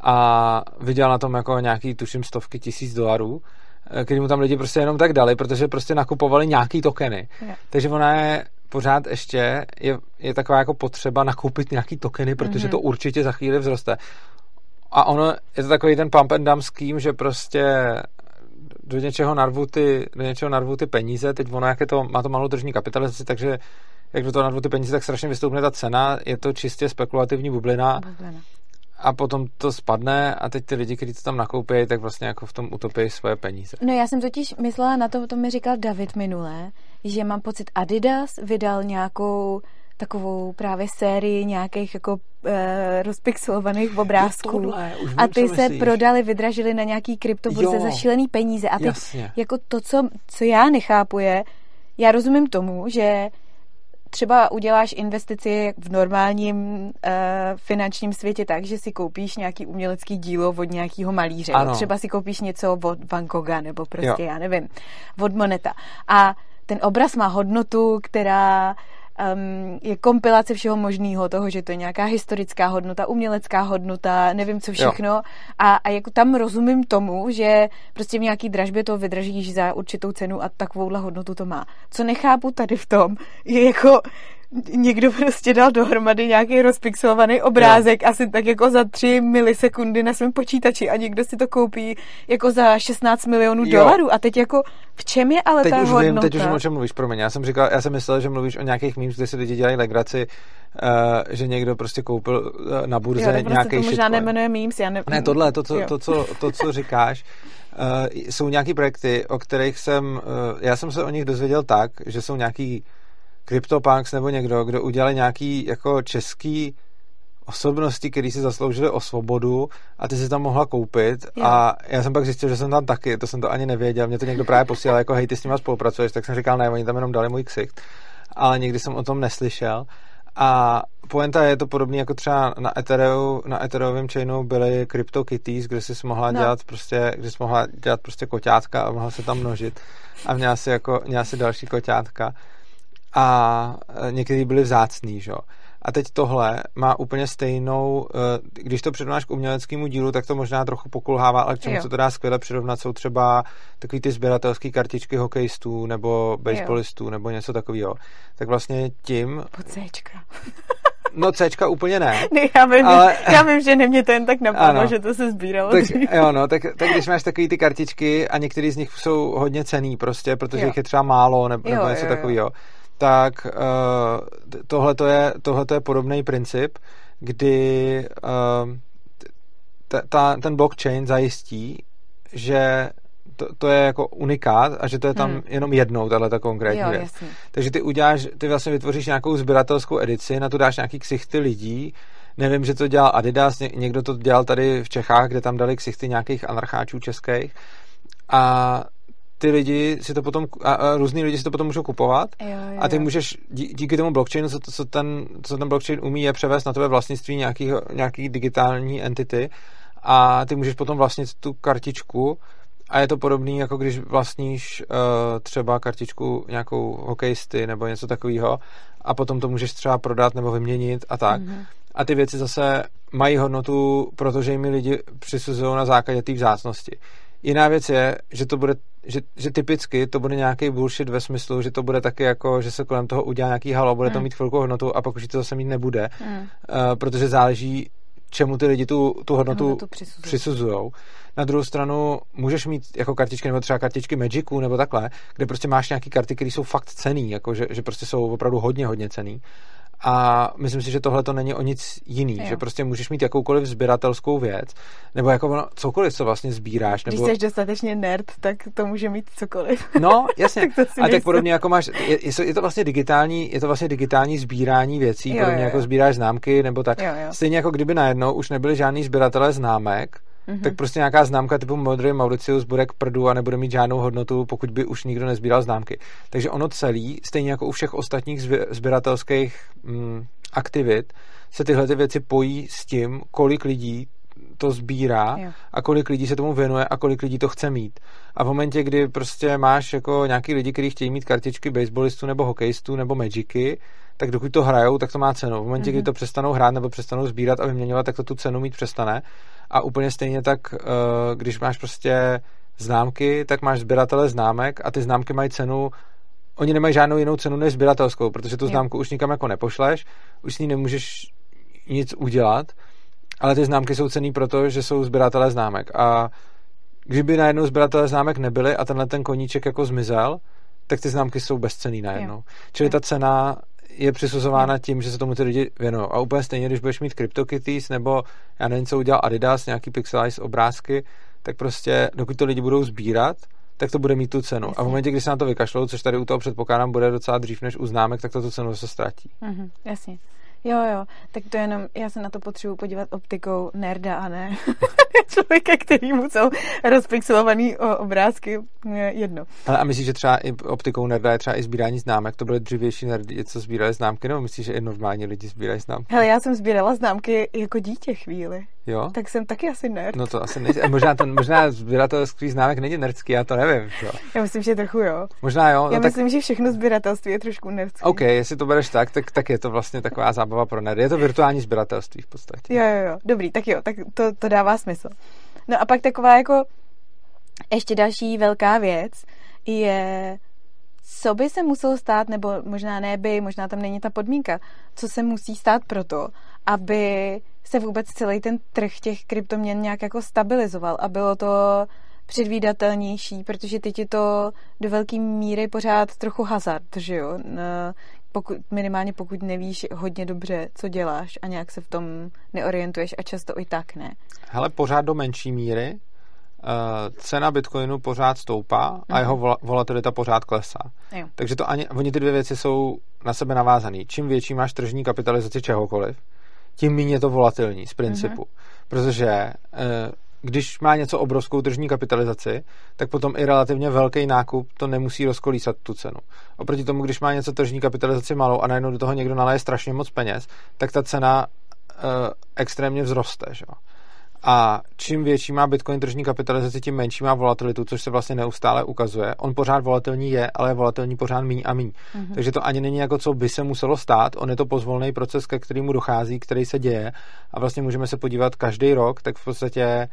A viděl na tom jako nějaký, tuším, stovky tisíc dolarů, eh, který mu tam lidi prostě jenom tak dali, protože prostě nakupovali nějaký tokeny. Yeah. Takže ona je pořád ještě, je, je taková jako potřeba nakoupit nějaký tokeny, protože mm-hmm. to určitě za chvíli vzroste. A ono, je to takový ten pump and dump scheme, že prostě do něčeho narvu ty, do něčeho narvu ty peníze, teď ono, jak je to, má to malou tržní kapitalizaci, takže jak do toho narvu ty peníze, tak strašně vystoupne ta cena, je to čistě spekulativní bublina. bublina. a potom to spadne a teď ty lidi, kteří to tam nakoupí, tak vlastně jako v tom utopí svoje peníze. No já jsem totiž myslela na to, to mi říkal David minule, že mám pocit Adidas vydal nějakou takovou právě sérii nějakých jako e, rozpixelovaných obrázků. tohle, a ty se myslíš. prodali, vydražili na nějaký kryptoburze Jo. za šílený peníze. A teď Jasně. jako to, co, co já nechápu je, já rozumím tomu, že třeba uděláš investici v normálním uh, finančním světě tak, že si koupíš nějaký umělecký dílo od nějakého malíře. Ano. Třeba si koupíš něco od Van Gogha nebo prostě, Jo. já nevím, od Moneta. A ten obraz má hodnotu, která um, je kompilace všeho možného, toho, že to je nějaká historická hodnota, umělecká hodnota, nevím co všechno. A, a jako tam rozumím tomu, že prostě v nějaký dražbě to vydržíš za určitou cenu a takovouhle hodnotu to má. Co nechápu tady v tom, je jako někdo prostě dal dohromady nějaký rozpixelovaný obrázek jo. asi tak jako za 3 milisekundy na svém počítači a někdo si to koupí jako za 16 milionů Jo. dolarů. A teď jako v čem je ale Teď ta už hodnota? vím, teď už vím, o čem mluvíš, promiň. Já jsem říkal, já jsem myslel, že mluvíš o nějakých memes, kde si lidi dělají legraci, uh, že někdo prostě koupil uh, na burze jo, prostě nějaký to možná shitcoin. nemenuje memes, já ne... Ne, tohle, to, co, Jo. to, co, to, co říkáš, uh, jsou nějaký projekty, o kterých jsem, uh, já jsem se o nich dozvěděl tak, že jsou nějaký CryptoPunks nebo někdo, kdo udělali nějaký jako český osobnosti, který si zasloužili o svobodu a ty si tam mohla koupit. Jo. a já jsem pak zjistil, že jsem tam taky, to jsem to ani nevěděl, mě to někdo právě posílal, jako hej, ty s nima spolupracuješ, tak jsem říkal, ne, oni tam jenom dali můj ksicht, ale nikdy jsem o tom neslyšel. A poenta je to podobný jako třeba na Ethereu, na Ethereovém chainu byly CryptoKitties, kde jsi mohla No. dělat prostě, kde jsi mohla dělat prostě koťátka a mohla se tam množit. A měla si jako, měla si další koťátka a e, některý byly vzácný, že jo. A teď tohle má úplně stejnou, e, když to přirovnáš k uměleckému dílu, tak to možná trochu pokulhává, ale k čemu Jo. se to dá skvěle přirovnat, jsou třeba takový ty sběratelské kartičky hokejistů nebo baseballistů nebo něco takového. Tak vlastně tím, Po Cčka. no Cčka úplně ne, *laughs* Ne, já vím, Ale- já vím, že nemě to jen tak napadlo, Ano. že to se sbíralo tak, dřív. jo, no, tak, tak když máš takový ty kartičky a některý z nich jsou hodně cený prostě, protože Jo. jich je třeba málo nebo, nebo Jo, něco jo, jo. takového, tak uh, tohle je, tohleto je podobný princip, kdy uh, ta, ta, ten blockchain zajistí, že to, to je jako unikát a že to je tam Hmm. jenom jednou, tahle ta konkrétní Jo, věc. Takže ty uděláš, ty vlastně vytvoříš nějakou sběratelskou edici, na to dáš nějaký ksichty lidí, nevím, že to dělal Adidas, ně, někdo to dělal tady v Čechách, kde tam dali ksichty nějakých anarcháčů českých a ty lidi si to potom, a, a různý lidi si to potom můžou kupovat Jo, jo, a ty můžeš dí, díky tomu blockchainu, co, co, ten, co ten blockchain umí, je převést na tebe vlastnictví nějaký, nějaký digitální entity a ty můžeš potom vlastnit tu kartičku a je to podobný, jako když vlastníš uh, třeba kartičku nějakou hokejisty nebo něco takového a potom to můžeš třeba prodat nebo vyměnit a tak. Mhm. A ty věci zase mají hodnotu, protože jim ji lidi přisuzují na základě té vzácnosti. Jiná věc je, že to bude, že, že typicky to bude nějaký bullshit ve smyslu, že to bude taky jako, že se kolem toho udělá nějaký halo, bude to Hmm. mít chvilku hodnotu a pak už to zase mít nebude, Mm. uh, protože záleží, čemu ty lidi tu, tu hodnotu, Hodnotu přisuzují. přisuzují. Na druhou stranu můžeš mít jako kartičky nebo třeba kartičky Magicu nebo takhle, kde prostě máš nějaký karty, které jsou fakt cený, jako že, že prostě jsou opravdu hodně, hodně cený. A myslím si, že tohle to není o nic jiný, Jo. že prostě můžeš mít jakoukoliv sběratelskou věc, nebo jako ono, cokoliv, co vlastně sbíráš. Když Nebo... jsi dostatečně nerd, tak to může mít cokoliv. No, jasně. *laughs* Tak to si a tak podobně jako máš, je, je, to vlastně digitální, je to vlastně digitální sbírání věcí, Jo, podobně jo, jako jo. sbíráš známky, nebo tak. Jo, jo. Stejně jako kdyby najednou už nebyli žádný sběratelé známek, Mhm. tak prostě nějaká známka typu Modrý Mauricius bude k prdu a nebude mít žádnou hodnotu, pokud by už nikdo nezbíral známky. Takže ono celý, stejně jako u všech ostatních sběratelských mm, aktivit, se tyhle ty věci pojí s tím, kolik lidí to sbírá Jo. a kolik lidí se tomu věnuje a kolik lidí to chce mít. A v momentě, kdy prostě máš jako nějaký lidi, kteří chtějí mít kartičky baseballistů nebo hokejistů nebo magicy, tak dokud to hrajou, tak to má cenu. V momentě, kdy Mhm. to přestanou hrát nebo přestanou sbírat a vyměňovat, tak to tu cenu mít přestane. A úplně stejně tak, eh, když máš prostě známky, tak máš sběratele známek a ty známky mají cenu Oni nemají žádnou jinou cenu než sběratelskou, protože tu známku už nikam jako nepošleš, už s ní nemůžeš nic udělat, ale ty známky jsou cený proto, že jsou sběratelé známek. A kdyby najednou sběratelé známek nebyli a tenhle ten koníček jako zmizel, tak ty známky jsou bezcený najednou. Jo. Čili ta cena je přisuzována tím, že se tomu ty lidi věnují. A úplně stejně, když budeš mít CryptoKitties nebo já nevím, co udělal Adidas, nějaký pixelize obrázky, tak prostě dokud to lidi budou sbírat, tak to bude mít tu cenu. Jasně. A v momentě, kdy se na to vykašlou, což tady u toho předpokládám bude docela dřív než u známek, tak to tu cenu se ztratí. Mm-hmm, jasně. Jo, jo, tak to jenom, já se na to potřebuji podívat optikou nerda a ne *laughs* člověka, který mu jsou rozpixelovaný obrázky jedno. Ale a myslíš, že třeba i optikou nerda je třeba i sbírání známek? To byly dřívější nerdy, co sbírali známky, nebo myslíš, že i normální lidi sbírají známky? Hele, já jsem sbírala známky jako dítě chvíli. Jo? Tak jsem taky asi nerd. No to asi nejsi. Možná, to, možná sběratelství známek není nerdský, já to nevím. Jo. Já myslím, že trochu jo. Možná jo. No já tak... myslím, že všechno sběratelství je trošku nerdský. OK, jestli to bereš tak, tak, tak je to vlastně taková zábava pro nerdy. Je to virtuální sběratelství v podstatě. Jo, jo, jo. Dobrý, tak jo, tak to, to dává smysl. No a pak taková jako ještě další velká věc je co by se muselo stát, nebo možná ne by, možná tam není ta podmínka, co se musí stát proto, aby se vůbec celý ten trh těch kryptoměn nějak jako stabilizoval a bylo to předvídatelnější, protože teď je to do velké míry pořád trochu hazard, že jo? Pokud, minimálně pokud nevíš hodně dobře, co děláš a nějak se v tom neorientuješ a často i tak ne. Hele, pořád do menší míry, Uh, cena Bitcoinu pořád stoupá a mhm. jeho volatilita pořád klesá. Jo. Takže to ani, oni ty dvě věci jsou na sebe navázané. Čím větší máš tržní kapitalizaci čehokoliv, tím méně je to volatilní z principu. Uh-huh. Protože uh, když má něco obrovskou tržní kapitalizaci, tak potom i relativně velký nákup to nemusí rozkolísat tu cenu. Oproti tomu, když má něco tržní kapitalizaci malou a najednou do toho někdo naleje strašně moc peněz, tak ta cena uh, extrémně vzroste. Že? A čím větší má Bitcoin tržní kapitalizaci, tím menší má volatilitu, což se vlastně neustále ukazuje. On pořád volatilní je, ale je volatilní pořád míň a míň. Mm-hmm. Takže to ani není jako co by se muselo stát. On je to pozvolný proces, ke kterému dochází, který se děje. A vlastně můžeme se podívat každý rok, tak v podstatě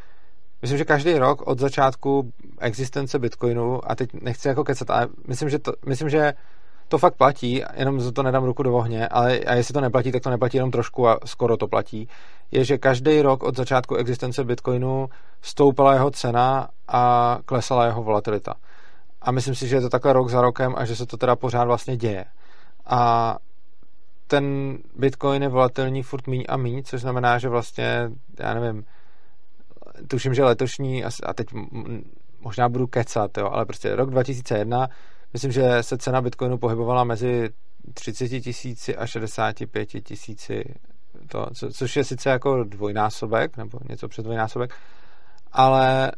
Myslím, že každý rok od začátku existence Bitcoinu, a teď nechci jako kecat, ale myslím, že to, myslím, že to fakt platí, jenom za to nedám ruku do ohně, ale a jestli to neplatí, tak to neplatí jenom trošku a skoro to platí, je, že každý rok od začátku existence Bitcoinu stoupala jeho cena a klesala jeho volatilita. A myslím si, že je to takhle rok za rokem a že se to teda pořád vlastně děje. A ten Bitcoin je volatilní furt míň a míň, což znamená, že vlastně, já nevím, tuším, že letošní, a teď možná budu kecat, jo, ale prostě rok 2001 Myslím, že se cena Bitcoinu pohybovala mezi 30 tisíci a 65 tisíci, co, což je sice jako dvojnásobek, nebo něco před dvojnásobek, ale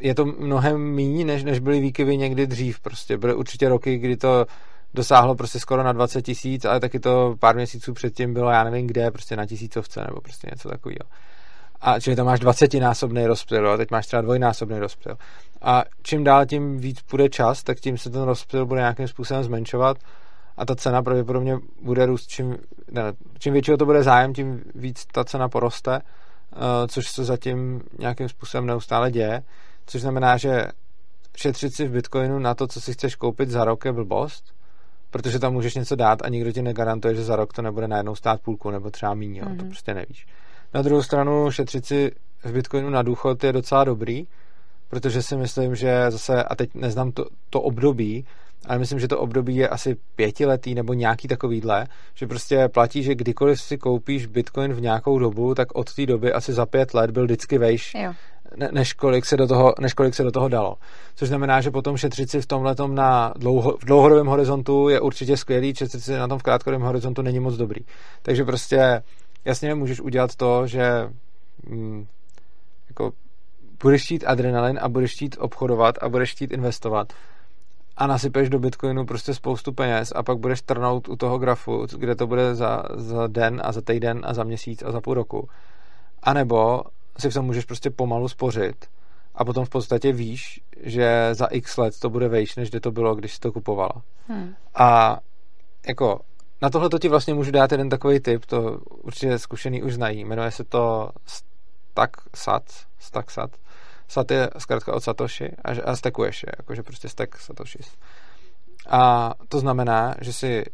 je to mnohem méně, než, než byly výkyvy někdy dřív. Prostě byly určitě roky, kdy to dosáhlo prostě skoro na 20 tisíc, ale taky to pár měsíců předtím bylo, já nevím kde, prostě na tisícovce nebo prostě něco takového. A čili tam máš 20-násobný rozptyl, a teď máš třeba dvojnásobný rozptyl. A čím dál tím víc půjde čas, tak tím se ten rozptyl bude nějakým způsobem zmenšovat a ta cena pravděpodobně bude růst. Čím, ne, čím větší to bude zájem, tím víc ta cena poroste, uh, což se zatím nějakým způsobem neustále děje. Což znamená, že šetřit si v Bitcoinu na to, co si chceš koupit za rok je blbost, protože tam můžeš něco dát a nikdo ti negarantuje, že za rok to nebude najednou stát půlku nebo třeba míň, mm-hmm. to mhm. prostě nevíš. Na druhou stranu šetřit si v Bitcoinu na důchod je docela dobrý, protože si myslím, že zase, a teď neznám to, to období, ale myslím, že to období je asi pětiletý nebo nějaký takovýhle, že prostě platí, že kdykoliv si koupíš Bitcoin v nějakou dobu, tak od té doby asi za pět let byl vždycky vejš, ne, než, kolik se do toho, než kolik se do toho dalo. Což znamená, že potom šetřit si v tomhle na dlouho, v dlouhodobém horizontu je určitě skvělý, šetřit si na tom v krátkodobém horizontu není moc dobrý. Takže prostě jasně můžeš udělat to, že mm, jako budeš chtít adrenalin a budeš chtít obchodovat a budeš chtít investovat a nasypeš do Bitcoinu prostě spoustu peněz a pak budeš trnout u toho grafu, kde to bude za, za den a za týden a za měsíc a za půl roku. A nebo si v tom můžeš prostě pomalu spořit a potom v podstatě víš, že za x let to bude vejš, než kde to bylo, když jsi to kupovala. Hmm. A jako na tohle to ti vlastně můžu dát jeden takový tip, to určitě zkušený už znají. Jmenuje se to Stack Sat. Sat je zkrátka od Satoshi a, a stekuješ je, jakože prostě stack Satoshi. A to znamená, že si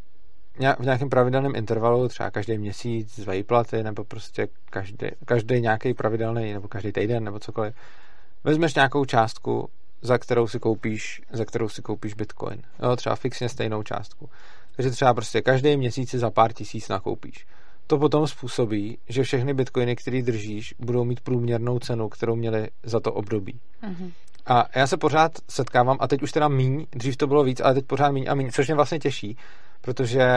v nějakém pravidelném intervalu, třeba každý měsíc z výplaty, nebo prostě každý, každý nějaký pravidelný, nebo každý týden, nebo cokoliv, vezmeš nějakou částku, za kterou si koupíš, za kterou si koupíš Bitcoin. Jo, třeba fixně stejnou částku takže třeba prostě každý měsíc si za pár tisíc nakoupíš. To potom způsobí, že všechny bitcoiny, které držíš, budou mít průměrnou cenu, kterou měly za to období. Mm-hmm. A já se pořád setkávám, a teď už teda míň, dřív to bylo víc, ale teď pořád míň a míň, což mě vlastně těší, protože,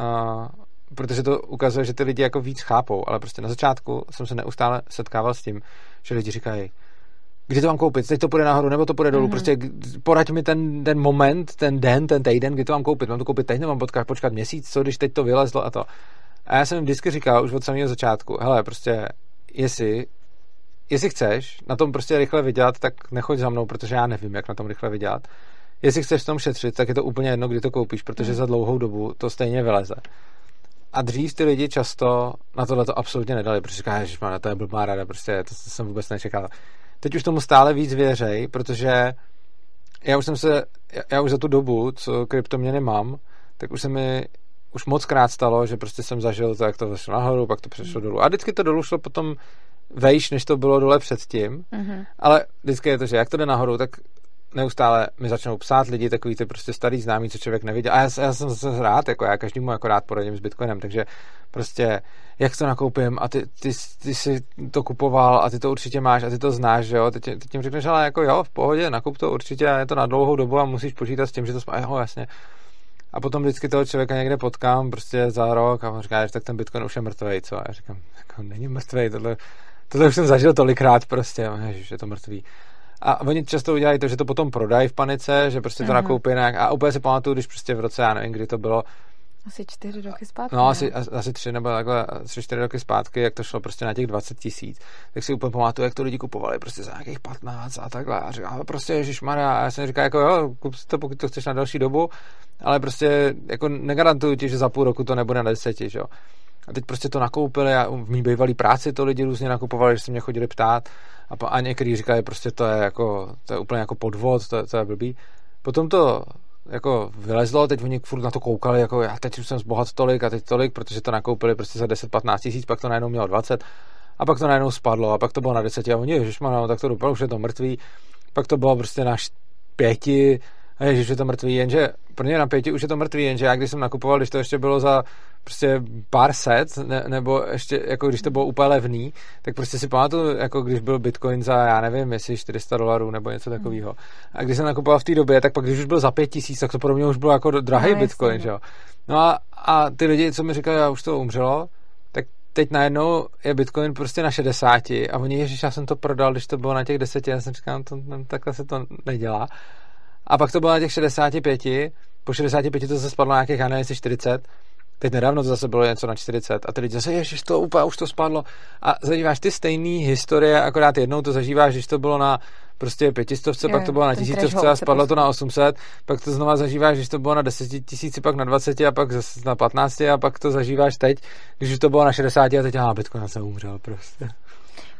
uh, protože to ukazuje, že ty lidi jako víc chápou, ale prostě na začátku jsem se neustále setkával s tím, že lidi říkají, kdy to mám koupit, teď to půjde nahoru, nebo to půjde dolů, mm-hmm. prostě poraď mi ten, ten moment, ten den, ten týden, kdy to mám koupit, mám to koupit teď, nebo mám počkat, počkat měsíc, co když teď to vylezlo a to. A já jsem jim vždycky říkal už od samého začátku, hele, prostě, jestli, jestli chceš na tom prostě rychle vydělat, tak nechoď za mnou, protože já nevím, jak na tom rychle vydělat. Jestli chceš v tom šetřit, tak je to úplně jedno, kdy to koupíš, protože mm. za dlouhou dobu to stejně vyleze. A dřív ty lidi často na tohle to absolutně nedali, protože říká, že to je blbá rada, prostě to, to jsem vůbec nečekal. Teď už tomu stále víc věřej, protože já už jsem se, já už za tu dobu, co kryptoměny mám, tak už se mi už moc krát stalo, že prostě jsem zažil to, jak to zašlo nahoru, pak to přešlo dolů. A vždycky to dolů šlo potom vejš, než to bylo dole předtím. Mm-hmm. Ale vždycky je to, že jak to jde nahoru, tak neustále mi začnou psát lidi, takový ty prostě starý známý, co člověk neviděl. A já, já jsem zase rád, jako já každému jako rád poradím s Bitcoinem, takže prostě jak to nakoupím a ty, ty, ty jsi to kupoval a ty to určitě máš a ty to znáš, že jo, teď, teď tím řekneš, ale jako jo, v pohodě, nakup to určitě a je to na dlouhou dobu a musíš počítat s tím, že to spá, jo, jasně. A potom vždycky toho člověka někde potkám prostě za rok a on říká, že tak ten Bitcoin už je mrtvý, co? A já říkám, jako není mrtvý, tohle, tohle už jsem zažil tolikrát prostě, ježiš, je to mrtvý. A oni často udělají to, že to potom prodají v panice, že prostě to mm-hmm. nakoupí nějak. A úplně si pamatuju, když prostě v roce, já nevím, kdy to bylo, asi čtyři roky zpátky. No, asi, asi tři nebo takhle, tři, čtyři roky zpátky, jak to šlo prostě na těch 20 tisíc, tak si úplně pamatuju, jak to lidi kupovali prostě za nějakých 15 a takhle. A říkám, prostě Ježíš Maria, a já jsem říkal, jako jo, kup si to, pokud to chceš na další dobu, ale prostě jako negarantuju ti, že za půl roku to nebude na deseti, že jo. A teď prostě to nakoupili a v mý bývalý práci to lidi různě nakupovali, že se mě chodili ptát. A, a někteří říkali, prostě to je jako, to je úplně jako podvod, to, to je blbý. Potom to jako vylezlo, teď oni furt na to koukali, jako já teď už jsem zbohat tolik a teď tolik, protože to nakoupili prostě za 10-15 tisíc, pak to najednou mělo 20 a pak to najednou spadlo a pak to bylo na 10 a oni, ježišmano, tak to dopadlo, už je to mrtvý, pak to bylo prostě na pěti, a ježiš, je to mrtvý, jenže pro mě na pěti už je to mrtvý, jenže já když jsem nakupoval, když to ještě bylo za prostě pár set, ne, nebo ještě jako když to bylo úplně levný, tak prostě si pamatuju, jako když byl Bitcoin za, já nevím, jestli 400 dolarů nebo něco takového. A když jsem nakupoval v té době, tak pak když už byl za 5000, tak to pro mě už bylo jako drahý no, Bitcoin, jasný, že jo. No a, a ty lidi, co mi říkali, já už to umřelo, tak teď najednou je Bitcoin prostě na 60 a oni, ježiš, já jsem to prodal, když to bylo na těch 10, já jsem říkal, no to, no, takhle se to nedělá. A pak to bylo na těch 65, po 65 to se spadlo na nějakých, já nevím, 40, Teď nedávno to zase bylo něco na 40 a teď zase, ježiš, to úplně už to spadlo. A zažíváš ty stejné historie, akorát jednou to zažíváš, když to bylo na prostě pětistovce, je, pak to bylo na tisícovce a spadlo to na 800, pak to znova zažíváš, když to bylo na 10 tisíci, pak na 20 a pak zase na 15 a pak to zažíváš teď, když to bylo na 60 a teď, a Bitcoin se umřel prostě.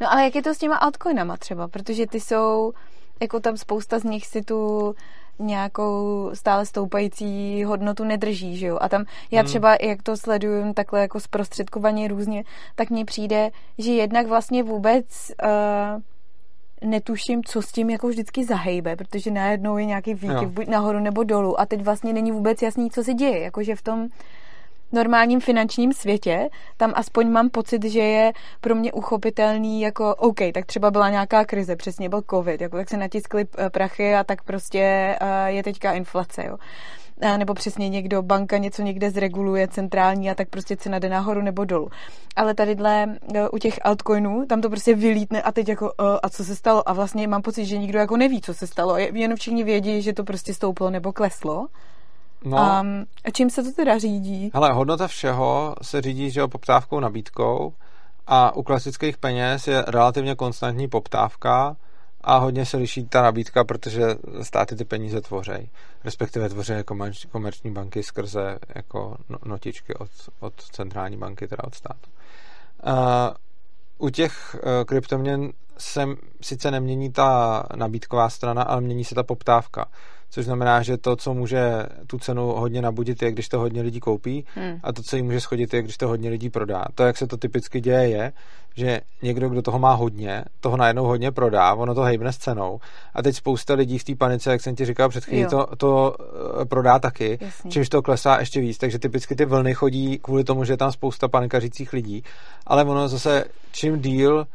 No ale jak je to s těma altcoinama třeba, protože ty jsou, jako tam spousta z nich si tu nějakou stále stoupající hodnotu nedrží, že jo? A tam já hmm. třeba, jak to sleduju takhle jako zprostředkovaně různě, tak mně přijde, že jednak vlastně vůbec uh, netuším, co s tím jako vždycky zahejbe, protože najednou je nějaký výkyv buď nahoru nebo dolů a teď vlastně není vůbec jasný, co se děje, jakože v tom normálním finančním světě, tam aspoň mám pocit, že je pro mě uchopitelný jako OK, tak třeba byla nějaká krize, přesně byl covid, jako tak se natiskly eh, prachy a tak prostě eh, je teďka inflace, jo nebo přesně někdo, banka něco někde zreguluje centrální a tak prostě cena jde nahoru nebo dolů. Ale tadyhle eh, u těch altcoinů, tam to prostě vylítne a teď jako a co se stalo? A vlastně mám pocit, že nikdo jako neví, co se stalo. Jenom všichni vědí, že to prostě stouplo nebo kleslo. No. A, a čím se to teda řídí? Hele, hodnota všeho se řídí, že poptávkou, nabídkou a u klasických peněz je relativně konstantní poptávka a hodně se liší ta nabídka, protože státy ty peníze tvořejí. Respektive tvoří komerční banky skrze jako no, notičky od, od centrální banky, teda od státu. Uh, u těch uh, kryptoměn se sice nemění ta nabídková strana, ale mění se ta poptávka. Což znamená, že to, co může tu cenu hodně nabudit, je, když to hodně lidí koupí, hmm. a to, co jí může schodit, je, když to hodně lidí prodá. To, jak se to typicky děje, je, že někdo, kdo toho má hodně, toho najednou hodně prodá, ono to hejbne s cenou. A teď spousta lidí v té panice, jak jsem ti říkal před chvílí, to, to eh, prodá taky, Jasně. čímž to klesá ještě víc. Takže typicky ty vlny chodí kvůli tomu, že je tam spousta panikařících lidí. Ale ono zase, čím díl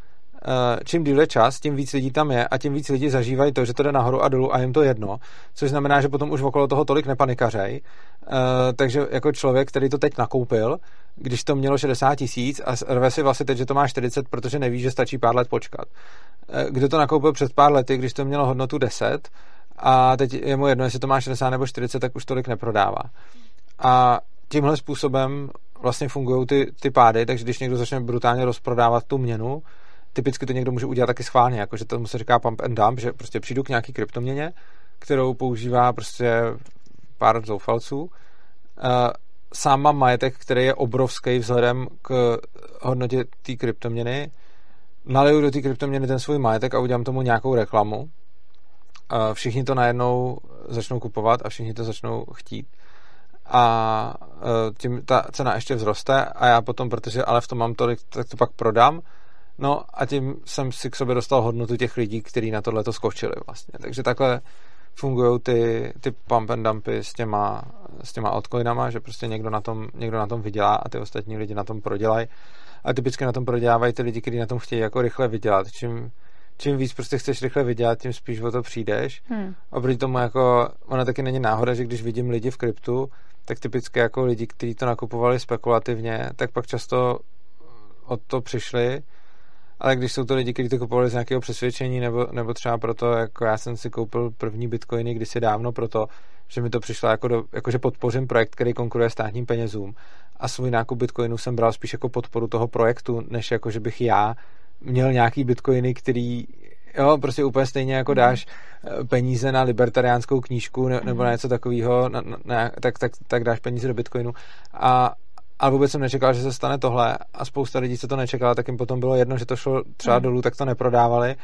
čím díl je čas, tím víc lidí tam je a tím víc lidí zažívají to, že to jde nahoru a dolů a jim to jedno, což znamená, že potom už okolo toho tolik nepanikařej. Eh, takže jako člověk, který to teď nakoupil, když to mělo 60 tisíc a rve si vlastně teď, že to má 40, protože neví, že stačí pár let počkat. Eh, kdo to nakoupil před pár lety, když to mělo hodnotu 10 a teď je mu jedno, jestli to má 60 nebo 40, tak už tolik neprodává. A tímhle způsobem vlastně fungují ty, ty pády, takže když někdo začne brutálně rozprodávat tu měnu, typicky to někdo může udělat taky schválně, jakože tomu se říká pump and dump, že prostě přijdu k nějaký kryptoměně, kterou používá prostě pár zoufalců. Sám mám majetek, který je obrovský vzhledem k hodnotě té kryptoměny. Naliju do té kryptoměny ten svůj majetek a udělám tomu nějakou reklamu. Všichni to najednou začnou kupovat a všichni to začnou chtít a e, tím ta cena ještě vzroste a já potom, protože ale v tom mám tolik, tak to pak prodám No a tím jsem si k sobě dostal hodnotu těch lidí, kteří na tohle to skočili vlastně. Takže takhle fungují ty, ty pump and dumpy s těma, s těma altcoinama, že prostě někdo na, tom, někdo na tom vydělá a ty ostatní lidi na tom prodělají. A typicky na tom prodělávají ty lidi, kteří na tom chtějí jako rychle vydělat. Čím, čím víc prostě chceš rychle vydělat, tím spíš o to přijdeš. Hmm. Oproti tomu jako, ona taky není náhoda, že když vidím lidi v kryptu, tak typicky jako lidi, kteří to nakupovali spekulativně, tak pak často od to přišli ale když jsou to lidi, kteří to kupovali z nějakého přesvědčení, nebo, nebo třeba proto, jako já jsem si koupil první bitcoiny kdysi dávno proto, že mi to přišlo jako, do, jako že podpořím projekt, který konkuruje státním penězům a svůj nákup bitcoinu jsem bral spíš jako podporu toho projektu, než jako, že bych já měl nějaký bitcoiny, který jo, prostě úplně stejně jako mhm. dáš eh, peníze na libertariánskou knížku nebo na mhm. něco takového, na, na, tak, tak, tak dáš peníze do bitcoinu a, ale vůbec jsem nečekal, že se stane tohle a spousta lidí, co to nečekala, tak jim potom bylo jedno, že to šlo třeba mm. dolů, tak to neprodávali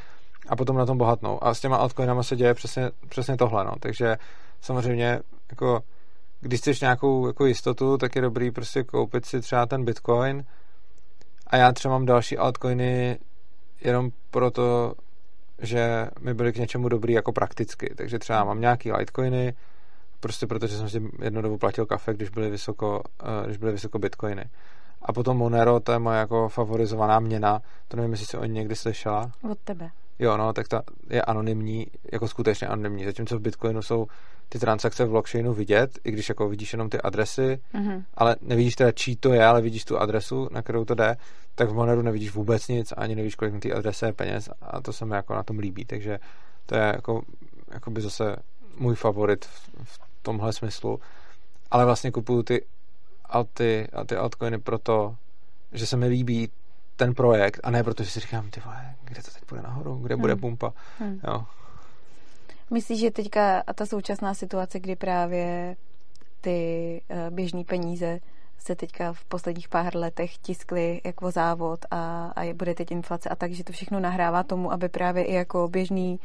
a potom na tom bohatnou. A s těma altcoinama se děje přesně, přesně tohle, no. Takže samozřejmě jako když chceš nějakou jako jistotu, tak je dobrý prostě koupit si třeba ten bitcoin a já třeba mám další altcoiny jenom proto, že mi byly k něčemu dobrý jako prakticky. Takže třeba mám nějaký litecoiny, prostě protože jsem si jednu dobu platil kafe, když byly vysoko, eh, když byly vysoko bitcoiny. A potom Monero, to je moje jako favorizovaná měna, to nevím, jestli jsi o ní někdy slyšela. Od tebe. Jo, no, tak ta je anonymní, jako skutečně anonymní, zatímco v Bitcoinu jsou ty transakce v blockchainu vidět, i když jako vidíš jenom ty adresy, mm-hmm. ale nevidíš teda, čí to je, ale vidíš tu adresu, na kterou to jde, tak v Moneru nevidíš vůbec nic, ani nevíš, kolik na té adrese je peněz a to se mi jako na tom líbí, takže to je jako, jako by zase můj favorit v, v tomhle smyslu, ale vlastně kupuju ty alty a ty altcoiny proto, že se mi líbí ten projekt a ne proto, že si říkám, ty vole, kde to teď bude nahoru, kde bude hmm. pumpa. Hmm. Jo. Myslíš, že teďka a ta současná situace, kdy právě ty uh, běžné peníze se teďka v posledních pár letech tiskly jako závod a, a bude teď inflace a tak, že to všechno nahrává tomu, aby právě i jako běžní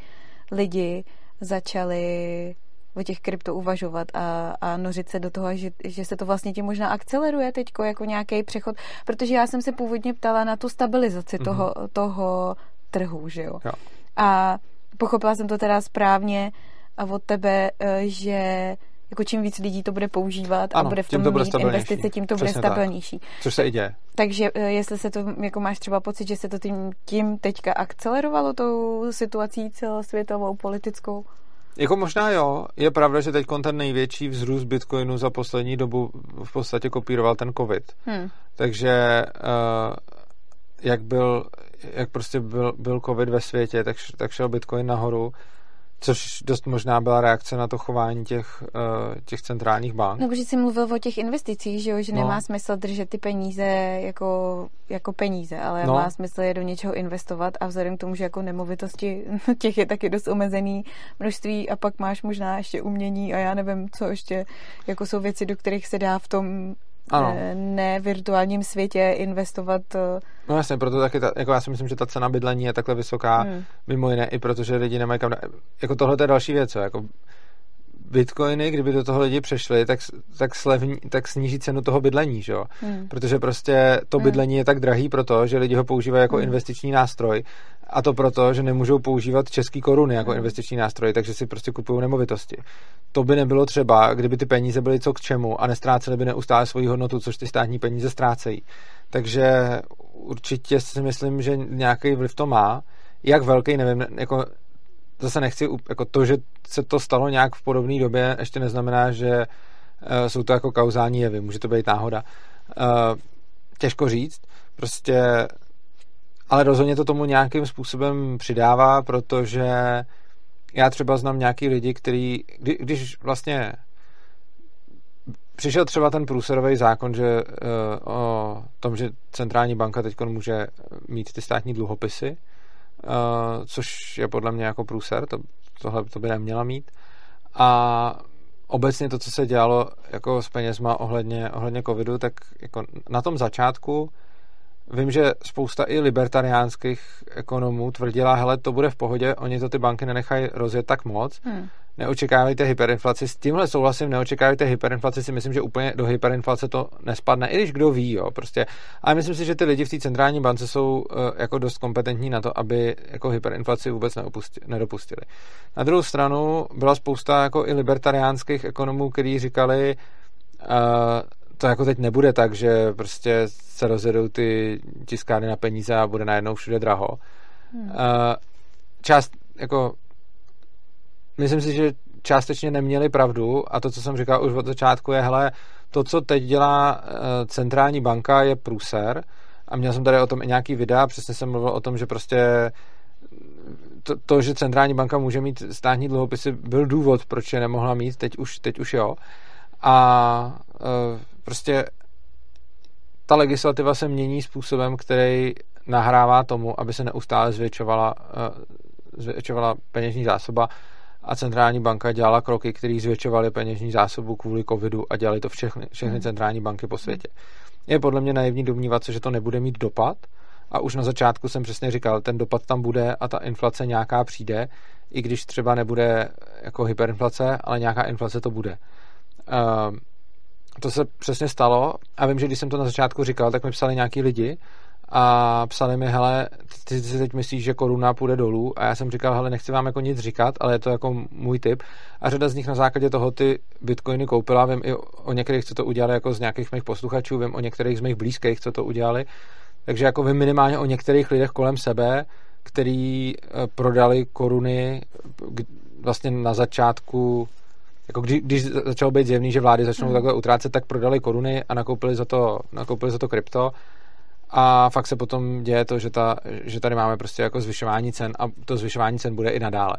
lidi začali o těch krypto uvažovat a, a nořit se do toho, že, že se to vlastně tím možná akceleruje teď jako nějaký přechod, protože já jsem se původně ptala na tu stabilizaci mm-hmm. toho, toho trhu, že jo. jo. A pochopila jsem to teda správně a od tebe, eh, že jako čím víc lidí to bude používat ano, a bude v tom to bude mít investice, tím to Přesně bude stabilnější. Tak. Což se i děje. Takže eh, jestli se to, jako máš třeba pocit, že se to tím, tím teďka akcelerovalo tou situací celosvětovou, politickou? Jako možná jo, je pravda, že teď ten největší vzrůst Bitcoinu za poslední dobu v podstatě kopíroval ten COVID. Hmm. Takže uh, jak byl, jak prostě byl, byl COVID ve světě, tak, tak šel Bitcoin nahoru Což dost možná byla reakce na to chování těch, uh, těch centrálních bank. No, protože jsi mluvil o těch investicích, že jo? že no. nemá smysl držet ty peníze jako, jako peníze, ale no. má smysl je do něčeho investovat a vzhledem k tomu, že jako nemovitosti *laughs* těch je taky dost omezený množství a pak máš možná ještě umění a já nevím, co ještě jako jsou věci, do kterých se dá v tom ano. ne virtuálním světě investovat. No jasně, proto taky, ta, jako já si myslím, že ta cena bydlení je takhle vysoká, hmm. mimo jiné i protože lidi nemají kam, jako tohle je další věc, jako bitcoiny, kdyby do toho lidi přešli, tak, tak, slevní, tak sníží cenu toho bydlení, že jo? Hmm. Protože prostě to hmm. bydlení hmm. je tak drahý proto, že lidi ho používají jako hmm. investiční nástroj a to proto, že nemůžou používat český koruny jako hmm. investiční nástroj, takže si prostě kupují nemovitosti. To by nebylo třeba, kdyby ty peníze byly co k čemu a nestrácely by neustále svoji hodnotu, což ty státní peníze ztrácejí. Takže určitě si myslím, že nějaký vliv to má. Jak velký, nevím, jako zase nechci, jako to, že se to stalo nějak v podobné době, ještě neznamená, že uh, jsou to jako kauzální jevy, může to být náhoda. Uh, těžko říct, prostě, ale rozhodně to tomu nějakým způsobem přidává, protože já třeba znám nějaký lidi, který, kdy, když vlastně přišel třeba ten průserový zákon, že uh, o tom, že centrální banka teď může mít ty státní dluhopisy, uh, což je podle mě jako průser, to, tohle to by neměla mít. A obecně to, co se dělalo jako s penězma ohledně, ohledně covidu, tak jako na tom začátku vím, že spousta i libertariánských ekonomů tvrdila, hele, to bude v pohodě, oni to ty banky nenechají rozjet tak moc, hmm neočekávejte hyperinflaci. S tímhle souhlasím, neočekávejte hyperinflaci, si myslím, že úplně do hyperinflace to nespadne, i když kdo ví, jo, prostě. Ale myslím si, že ty lidi v té centrální bance jsou uh, jako dost kompetentní na to, aby jako hyperinflaci vůbec nedopustili. Na druhou stranu byla spousta jako i libertariánských ekonomů, kteří říkali, uh, to jako teď nebude tak, že prostě se rozjedou ty tiskárny na peníze a bude najednou všude draho. Hmm. Uh, část, jako myslím si, že částečně neměli pravdu a to, co jsem říkal už od začátku, je, hele, to, co teď dělá eh, centrální banka, je průser a měl jsem tady o tom i nějaký videa, přesně jsem mluvil o tom, že prostě to, to, že centrální banka může mít státní dluhopisy, byl důvod, proč je nemohla mít, teď už, teď už jo. A e, prostě ta legislativa se mění způsobem, který nahrává tomu, aby se neustále zvětšovala, e, zvětšovala peněžní zásoba a centrální banka dělala kroky, které zvětšovaly peněžní zásobu kvůli covidu a dělali to všechny, všechny hmm. centrální banky po světě. Je podle mě naivní domnívat se, že to nebude mít dopad a už na začátku jsem přesně říkal, ten dopad tam bude a ta inflace nějaká přijde, i když třeba nebude jako hyperinflace, ale nějaká inflace to bude. Uh, to se přesně stalo a vím, že když jsem to na začátku říkal, tak mi psali nějaký lidi a psali mi, hele, ty, si teď myslíš, že koruna půjde dolů? A já jsem říkal, hele, nechci vám jako nic říkat, ale je to jako můj tip. A řada z nich na základě toho ty bitcoiny koupila, vím i o některých, co to udělali jako z nějakých mých posluchačů, vím o některých z mých blízkých, co to udělali, takže jako vím minimálně o některých lidech kolem sebe, který eh, prodali koruny vlastně na začátku jako když, když začalo být zjevný, že vlády začnou hmm. takhle utrácet, tak prodali koruny a nakoupili za to, nakoupili za to krypto a fakt se potom děje to, že, ta, že tady máme prostě jako zvyšování cen a to zvyšování cen bude i nadále.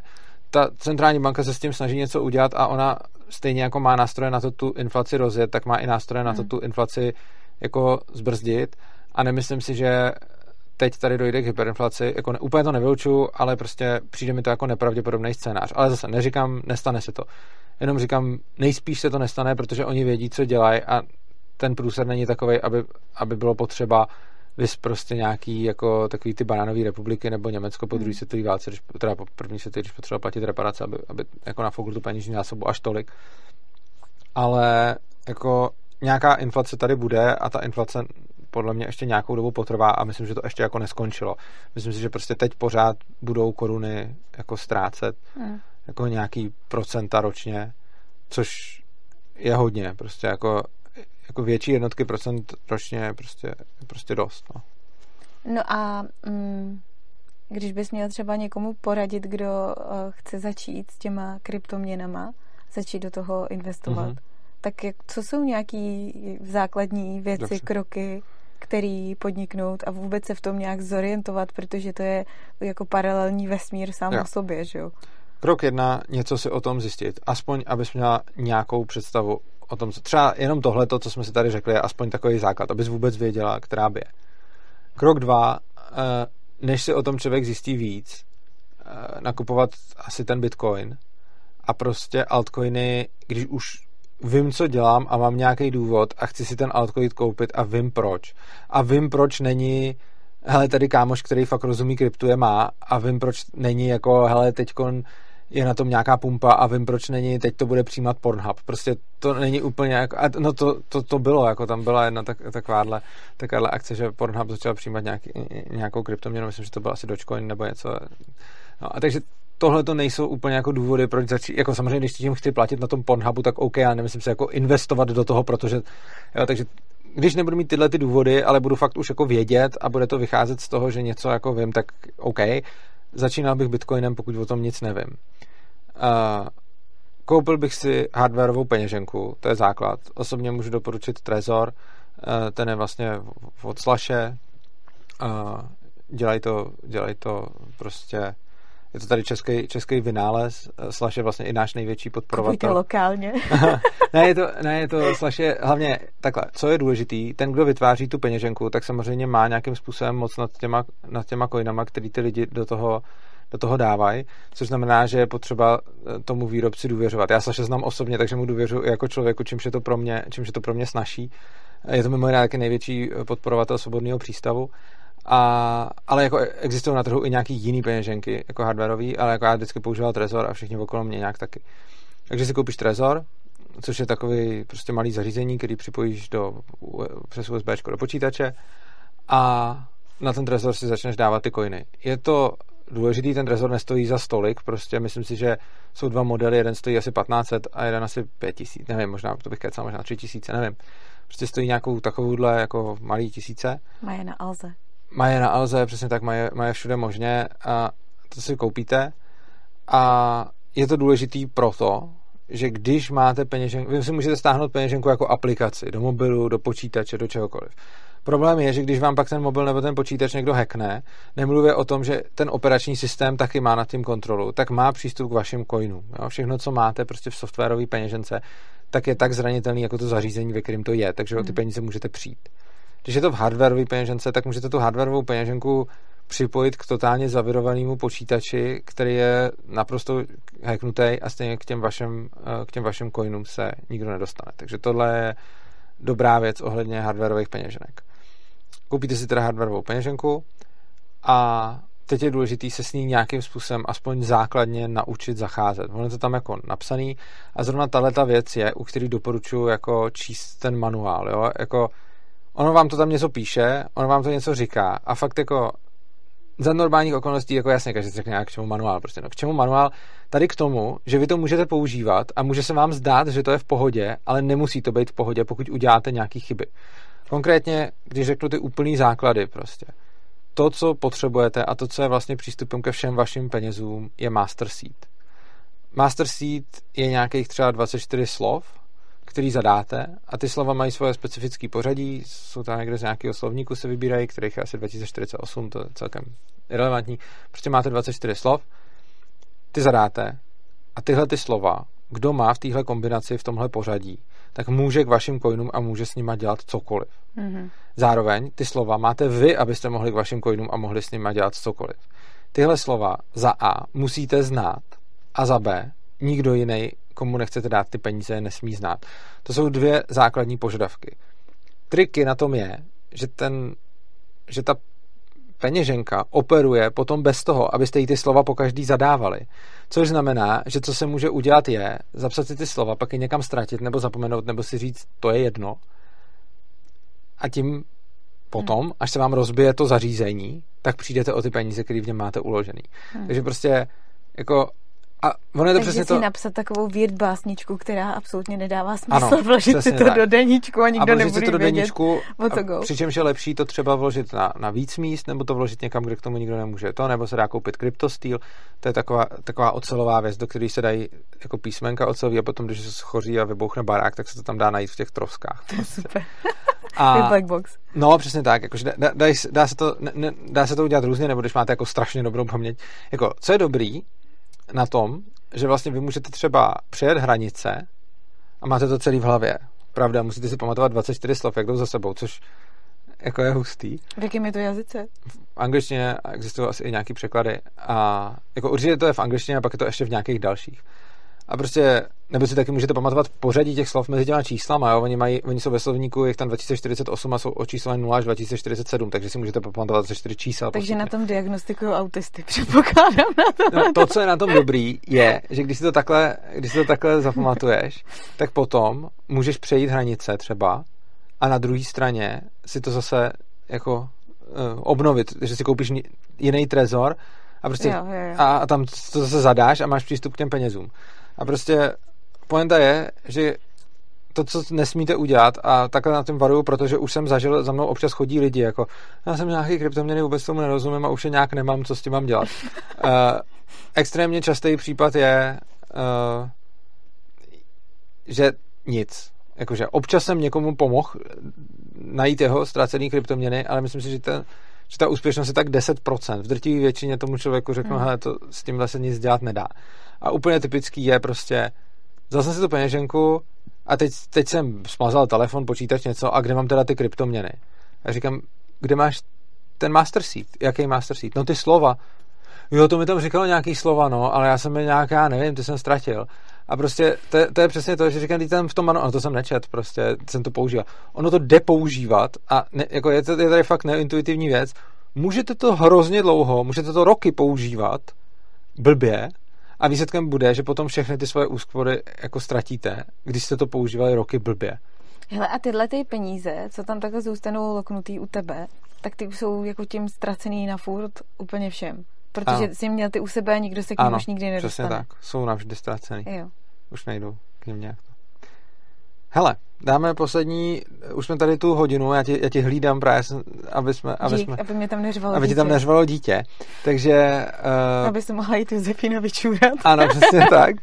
Ta centrální banka se s tím snaží něco udělat a ona stejně jako má nástroje na to tu inflaci rozjet, tak má i nástroje na to hmm. tu inflaci jako zbrzdit a nemyslím si, že teď tady dojde k hyperinflaci, jako ne, úplně to nevylučuju, ale prostě přijde mi to jako nepravděpodobný scénář. Ale zase neříkám, nestane se to. Jenom říkám, nejspíš se to nestane, protože oni vědí, co dělají a ten průser není takový, aby, aby bylo potřeba vys prostě nějaký jako takový ty banánové republiky nebo Německo po druhé hmm. světové válce, když, teda po první světové, když potřeba platit reparace, aby, aby jako nafoukl tu peněžní zásobu až tolik. Ale jako nějaká inflace tady bude a ta inflace podle mě ještě nějakou dobu potrvá a myslím, že to ještě jako neskončilo. Myslím si, že prostě teď pořád budou koruny jako ztrácet hmm. jako nějaký procenta ročně, což je hodně. Prostě jako jako větší jednotky procent ročně prostě, prostě dost. No, no a mm, když bys měl třeba někomu poradit, kdo uh, chce začít s těma kryptoměnama, začít do toho investovat, mm-hmm. tak jak, co jsou nějaký základní věci, Dobře. kroky, který podniknout a vůbec se v tom nějak zorientovat, protože to je jako paralelní vesmír sám jo. o sobě, že jo? Krok jedna, něco si o tom zjistit. Aspoň, abys měla nějakou představu o tom, co, třeba jenom tohle, co jsme si tady řekli, je aspoň takový základ, abys vůbec věděla, která by je. Krok dva, eh, než si o tom člověk zjistí víc, eh, nakupovat asi ten bitcoin a prostě altcoiny, když už vím, co dělám a mám nějaký důvod a chci si ten altcoin koupit a vím proč. A vím, proč není hele, tady kámoš, který fakt rozumí kryptu je má a vím, proč není jako, hele, teďkon je na tom nějaká pumpa a vím, proč není, teď to bude přijímat Pornhub. Prostě to není úplně jako, no to, to, to bylo, jako tam byla jedna tak, takováhle, takováhle akce, že Pornhub začal přijímat nějaký, nějakou kryptoměnu, myslím, že to byl asi Dogecoin nebo něco. No a takže tohle to nejsou úplně jako důvody, proč začít, jako samozřejmě, když tím chci platit na tom Pornhubu, tak OK, ale nemyslím se jako investovat do toho, protože, jo, takže když nebudu mít tyhle ty důvody, ale budu fakt už jako vědět a bude to vycházet z toho, že něco jako vím, tak OK, začínal bych Bitcoinem, pokud o tom nic nevím. Uh, koupil bych si hardwareovou peněženku, to je základ. Osobně můžu doporučit Trezor, uh, ten je vlastně od Slashe, uh, dělají to, dělají to prostě je to tady český, český vynález, Slash je vlastně i náš největší podporovatel. Kupujte lokálně. *laughs* ne, je to, ne, je to Slash je hlavně takhle, co je důležitý, ten, kdo vytváří tu peněženku, tak samozřejmě má nějakým způsobem moc nad těma, nad těma coinama, který ty lidi do toho do toho dávají, což znamená, že je potřeba eh, tomu výrobci důvěřovat. Já Slaše znám osobně, takže mu důvěřuji jako člověku, čímž je to pro mě, čímž je to pro mě snaží. Je to mimo jiné taky největší podporovatel svobodného přístavu a, ale jako existují na trhu i nějaký jiný peněženky, jako hardwareový, ale jako já vždycky používal Trezor a všichni okolo mě nějak taky. Takže si koupíš Trezor, což je takový prostě malý zařízení, který připojíš do, přes USB do počítače a na ten Trezor si začneš dávat ty coiny. Je to důležitý, ten Trezor nestojí za stolik, prostě myslím si, že jsou dva modely, jeden stojí asi 1500 a jeden asi 5000, nevím, možná, to bych kecal, možná 3000, nevím. Prostě stojí nějakou takovouhle jako malý tisíce. Mají na Alze mají na Alze, přesně tak, mají, mají všude možně a to si koupíte a je to důležitý proto, že když máte peněženku, vy si můžete stáhnout peněženku jako aplikaci do mobilu, do počítače, do čehokoliv. Problém je, že když vám pak ten mobil nebo ten počítač někdo hackne, nemluvě o tom, že ten operační systém taky má nad tím kontrolu, tak má přístup k vašim coinům. Jo? Všechno, co máte prostě v softwarové peněžence, tak je tak zranitelný jako to zařízení, ve kterém to je, takže o ty hmm. peníze můžete přijít. Když je to v hardwareové peněžence, tak můžete tu hardwareovou peněženku připojit k totálně zavirovanému počítači, který je naprosto hacknutý a stejně k těm vašim, eh, k těm vašim coinům se nikdo nedostane. Takže tohle je dobrá věc ohledně hardwareových peněženek. Koupíte si teda hardwareovou peněženku a teď je důležité se s ní nějakým způsobem aspoň základně naučit zacházet. Ono je to tam jako napsaný a zrovna tahle věc je, u který doporučuji jako číst ten manuál. Jo? Jako ono vám to tam něco píše, ono vám to něco říká a fakt jako za normálních okolností, jako jasně, každý řekne, k čemu manuál, prostě no, k čemu manuál, tady k tomu, že vy to můžete používat a může se vám zdát, že to je v pohodě, ale nemusí to být v pohodě, pokud uděláte nějaké chyby. Konkrétně, když řeknu ty úplný základy prostě, to, co potřebujete a to, co je vlastně přístupem ke všem vašim penězům, je master seed. Master seed je nějakých třeba 24 slov, který zadáte a ty slova mají svoje specifické pořadí, jsou tam někde z nějakého slovníku se vybírají, kterých je asi 2048, to je celkem irrelevantní. Prostě máte 24 slov, ty zadáte a tyhle ty slova, kdo má v téhle kombinaci, v tomhle pořadí, tak může k vašim coinům a může s nima dělat cokoliv. Mm-hmm. Zároveň ty slova máte vy, abyste mohli k vašim coinům a mohli s nima dělat cokoliv. Tyhle slova za A musíte znát a za B nikdo jiný komu nechcete dát ty peníze, nesmí znát. To jsou dvě základní požadavky. Triky na tom je, že, ten, že ta peněženka operuje potom bez toho, abyste jí ty slova po každý zadávali. Což znamená, že co se může udělat je zapsat si ty slova, pak je někam ztratit nebo zapomenout, nebo si říct, to je jedno. A tím potom, hmm. až se vám rozbije to zařízení, tak přijdete o ty peníze, které v něm máte uložený. Hmm. Takže prostě jako a ono je to Takže přesně si to... napsat takovou weird básničku, která absolutně nedává smysl, ano, *laughs* vložit si to tak. do deníčku a nikdo a nebude to do deníčku, co go. Přičemž je lepší to třeba vložit na, na víc míst, nebo to vložit někam, kde k tomu nikdo nemůže to, nebo se dá koupit kryptostýl, to je taková, taková ocelová věc, do které se dají jako písmenka ocelový a potom, když se schoří a vybouchne barák, tak se to tam dá najít v těch troskách. To *laughs* je super. A, black box. No, přesně tak. Jakože dá, dá, dá, se to, ne, dá se to udělat různě, nebo když máte jako strašně dobrou paměť. Jako, co je dobrý, na tom, že vlastně vy můžete třeba přejet hranice a máte to celý v hlavě. Pravda, musíte si pamatovat 24 slov, jak jdou za sebou, což jako je hustý. V jakém je to jazyce? V angličtině existují asi i nějaký překlady a jako určitě to je v angličtině a pak je to ještě v nějakých dalších. A prostě, nebo si taky můžete pamatovat pořadí těch slov mezi těma číslama, jo? Oni, mají, oni jsou ve slovníku, je tam 2048 a jsou očísleny 0 až 2047, takže si můžete pamatovat ze čtyři čísla. Takže postupně. na tom diagnostikují autisty, *laughs* předpokládám na to. No, to, co je na tom dobrý, je, že když si to takhle, když si to takhle zapamatuješ, tak potom můžeš přejít hranice třeba a na druhé straně si to zase jako uh, obnovit, že si koupíš jiný trezor a prostě jo, jo, jo. A, a tam to zase zadáš a máš přístup k těm penězům. A prostě poenta je, že to, co nesmíte udělat a takhle na tím varuju, protože už jsem zažil, za mnou občas chodí lidi, jako já jsem nějaký kryptoměny, vůbec tomu nerozumím a už je nějak nemám, co s tím mám dělat. uh, *laughs* extrémně častý případ je, uh, že nic. Jakože občas jsem někomu pomohl najít jeho ztracený kryptoměny, ale myslím si, že, ten, že ta úspěšnost je tak 10%. V drtivé většině tomu člověku řeknu, hmm. hele, to s tímhle se nic dělat nedá. A úplně typický je prostě, vzal jsem si tu peněženku a teď, teď jsem smazal telefon, počítač, něco a kde mám teda ty kryptoměny? A říkám, kde máš ten master seed? Jaký master seed? No ty slova. Jo, to mi tam říkalo nějaký slova, no, ale já jsem je nějak, já nevím, ty jsem ztratil. A prostě to, to je přesně to, že říkám, teď tam v tom manuálu, no to jsem nečet, prostě jsem to používal. Ono to jde používat a ne, jako je, to, je tady fakt neintuitivní věc. Můžete to hrozně dlouho, můžete to roky používat blbě a výsledkem bude, že potom všechny ty svoje úspory jako ztratíte, když jste to používali roky blbě. Hele, a tyhle ty peníze, co tam takhle zůstanou loknutý u tebe, tak ty jsou jako tím ztracený na furt úplně všem. Protože ano. jsi měl ty u sebe a nikdo se k ním už nikdy nedostane. přesně tak. Jsou navždy ztracený. Jo. Už nejdou k ním nějak. Hele, dáme poslední, už jsme tady tu hodinu, já ti, já ti hlídám právě, aby jsme... Aby, Dík, jsme, aby mě tam neřvalo aby dítě. ti tam neřvalo dítě. Takže... Uh, aby se mohla jít Josefína vyčůrat. Ano, přesně *laughs* tak.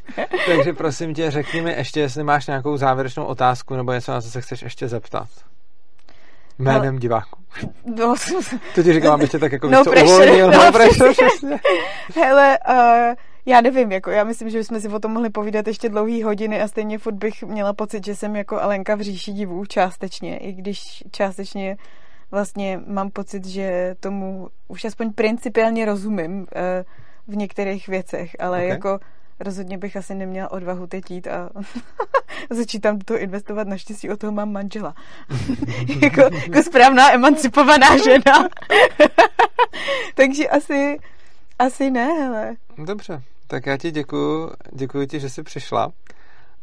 Takže prosím tě, řekni mi ještě, jestli máš nějakou závěrečnou otázku, nebo něco, na co se chceš ještě zeptat. Jménem Ale... diváků. No, to ti říkám, abych tě tak jako no pressure, uvolnil. No, no pressure, přesně. Hele, uh, já nevím, jako já myslím, že bychom si o tom mohli povídat ještě dlouhý hodiny a stejně furt bych měla pocit, že jsem jako Alenka v říši divů částečně, i když částečně vlastně mám pocit, že tomu už aspoň principiálně rozumím uh, v některých věcech, ale okay. jako rozhodně bych asi neměla odvahu teď jít a *laughs* začít tam to investovat. Naštěstí o toho mám manžela. *laughs* jako, jako správná emancipovaná žena. *laughs* Takže asi, asi ne, hele. Dobře, tak já ti děkuju, děkuji ti, že jsi přišla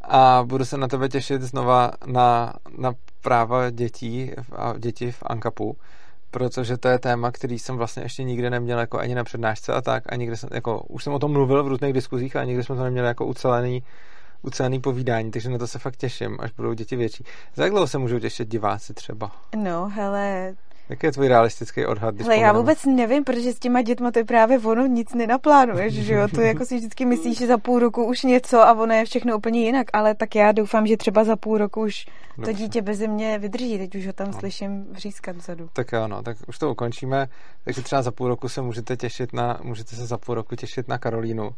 a budu se na tebe těšit znova na, na práva dětí a děti v Ankapu protože to je téma, který jsem vlastně ještě nikdy neměl jako ani na přednášce a tak, a nikdy jsem, jako, už jsem o tom mluvil v různých diskuzích, ale nikdy jsme to neměli jako ucelený, ucelený povídání, takže na to se fakt těším, až budou děti větší. Za jak dlouho se můžou těšit diváci třeba? No, hele, Jaký je tvůj realistický odhad? Ale já vůbec nevím, protože s těma dětma to je právě ono, nic nenaplánuješ, že jo? To jako si vždycky myslíš, že za půl roku už něco a ono je všechno úplně jinak, ale tak já doufám, že třeba za půl roku už Dobře. to dítě bez mě vydrží, teď už ho tam no. slyším vřískat vzadu. Tak jo, no, tak už to ukončíme, takže třeba za půl roku se můžete těšit na, můžete se za půl roku těšit na Karolínu,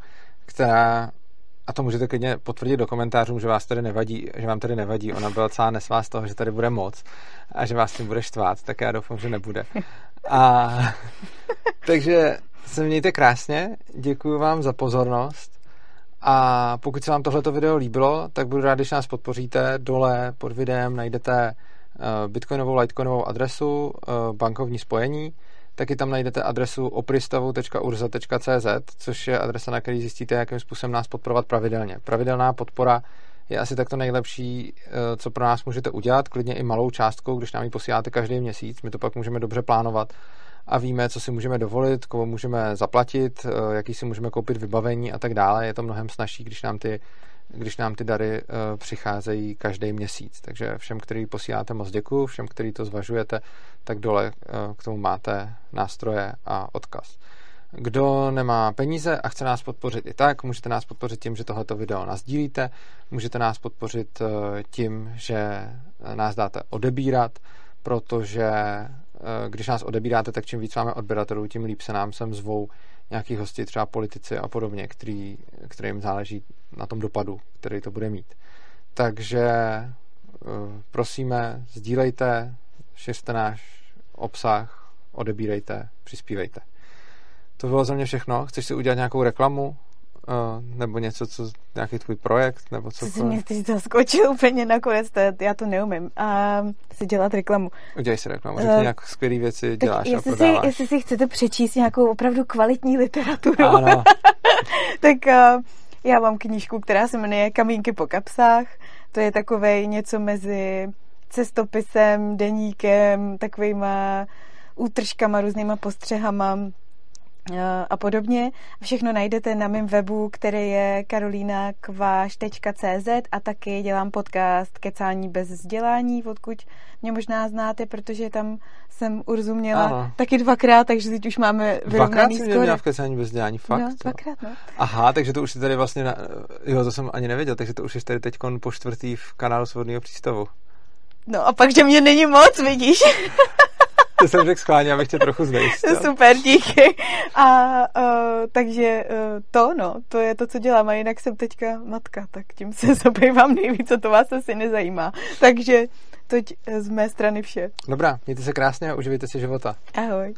která a to můžete klidně potvrdit do komentářů, že vás tady nevadí, že vám tady nevadí. Ona byla celá nesvá z toho, že tady bude moc a že vás tím bude štvát, tak já doufám, že nebude. A *laughs* takže se mějte krásně, děkuji vám za pozornost a pokud se vám tohleto video líbilo, tak budu rád, když nás podpoříte. Dole pod videem najdete eh, bitcoinovou, litecoinovou adresu, eh, bankovní spojení, taky tam najdete adresu opristavu.urza.cz, což je adresa, na který zjistíte, jakým způsobem nás podporovat pravidelně. Pravidelná podpora je asi takto nejlepší, eh, co pro nás můžete udělat, klidně i malou částkou, když nám ji posíláte každý měsíc, my to pak můžeme dobře plánovat a víme, co si můžeme dovolit, koho můžeme zaplatit, eh, jaký si můžeme koupit vybavení a tak dále. Je to mnohem snažší, když nám ty když nám ty dary uh, přicházejí každý měsíc. Takže všem, který posíláte moc děkuju, všem, který to zvažujete, tak dole uh, k tomu máte nástroje a odkaz. Kdo nemá peníze a chce nás podpořit i tak, můžete nás podpořit tím, že tohleto video nazdílíte, můžete nás podpořit uh, tím, že nás dáte odebírat, protože když nás odebíráte, tak čím víc máme odběratelů, tím líp se nám sem zvou nějaký hosti, třeba politici a podobně, který, kterým záleží na tom dopadu, který to bude mít. Takže eh, prosíme, sdílejte, šiřte náš obsah, odebírejte, přispívejte. To bylo za mě všechno. Chceš si udělat nějakou reklamu? Uh, nebo něco, co, nějaký tvůj projekt, nebo co? Co mě ty zaskočil úplně nakonec, to, já to neumím. A si dělat reklamu. Udělej si reklamu, řekni uh, nějak skvělé věci děláš jestli a prodáváš. Si, jestli si chcete přečíst nějakou opravdu kvalitní literaturu, ano. *laughs* tak uh, já mám knížku, která se jmenuje Kamínky po kapsách. To je takové něco mezi cestopisem, deníkem, takovýma útržkama, různýma postřehama Eh, a podobně. Všechno najdete na mém webu, který je karolínakváš.cz a taky dělám podcast Kecání bez vzdělání, odkud mě možná znáte, protože tam jsem Urzu měla ano. taky dvakrát, takže teď už máme vyrovnaný Dvakrát jsem v Kecání bez vzdělání, fakt? No, dvakrát, no. Aha, takže to už je tady vlastně, na... jo, to jsem ani nevěděl, takže to už je tady teď po čtvrtý v kanálu Svobodného přístavu. No a pak, že mě není moc, vidíš? *laughs* to jsem řekl schválně, abych tě trochu znejistil. Super, díky. A uh, takže uh, to, no, to je to, co dělám. A jinak jsem teďka matka, tak tím se *laughs* zabývám nejvíc, co to vás asi nezajímá. Takže toť z mé strany vše. Dobrá, mějte se krásně a uživejte si života. Ahoj.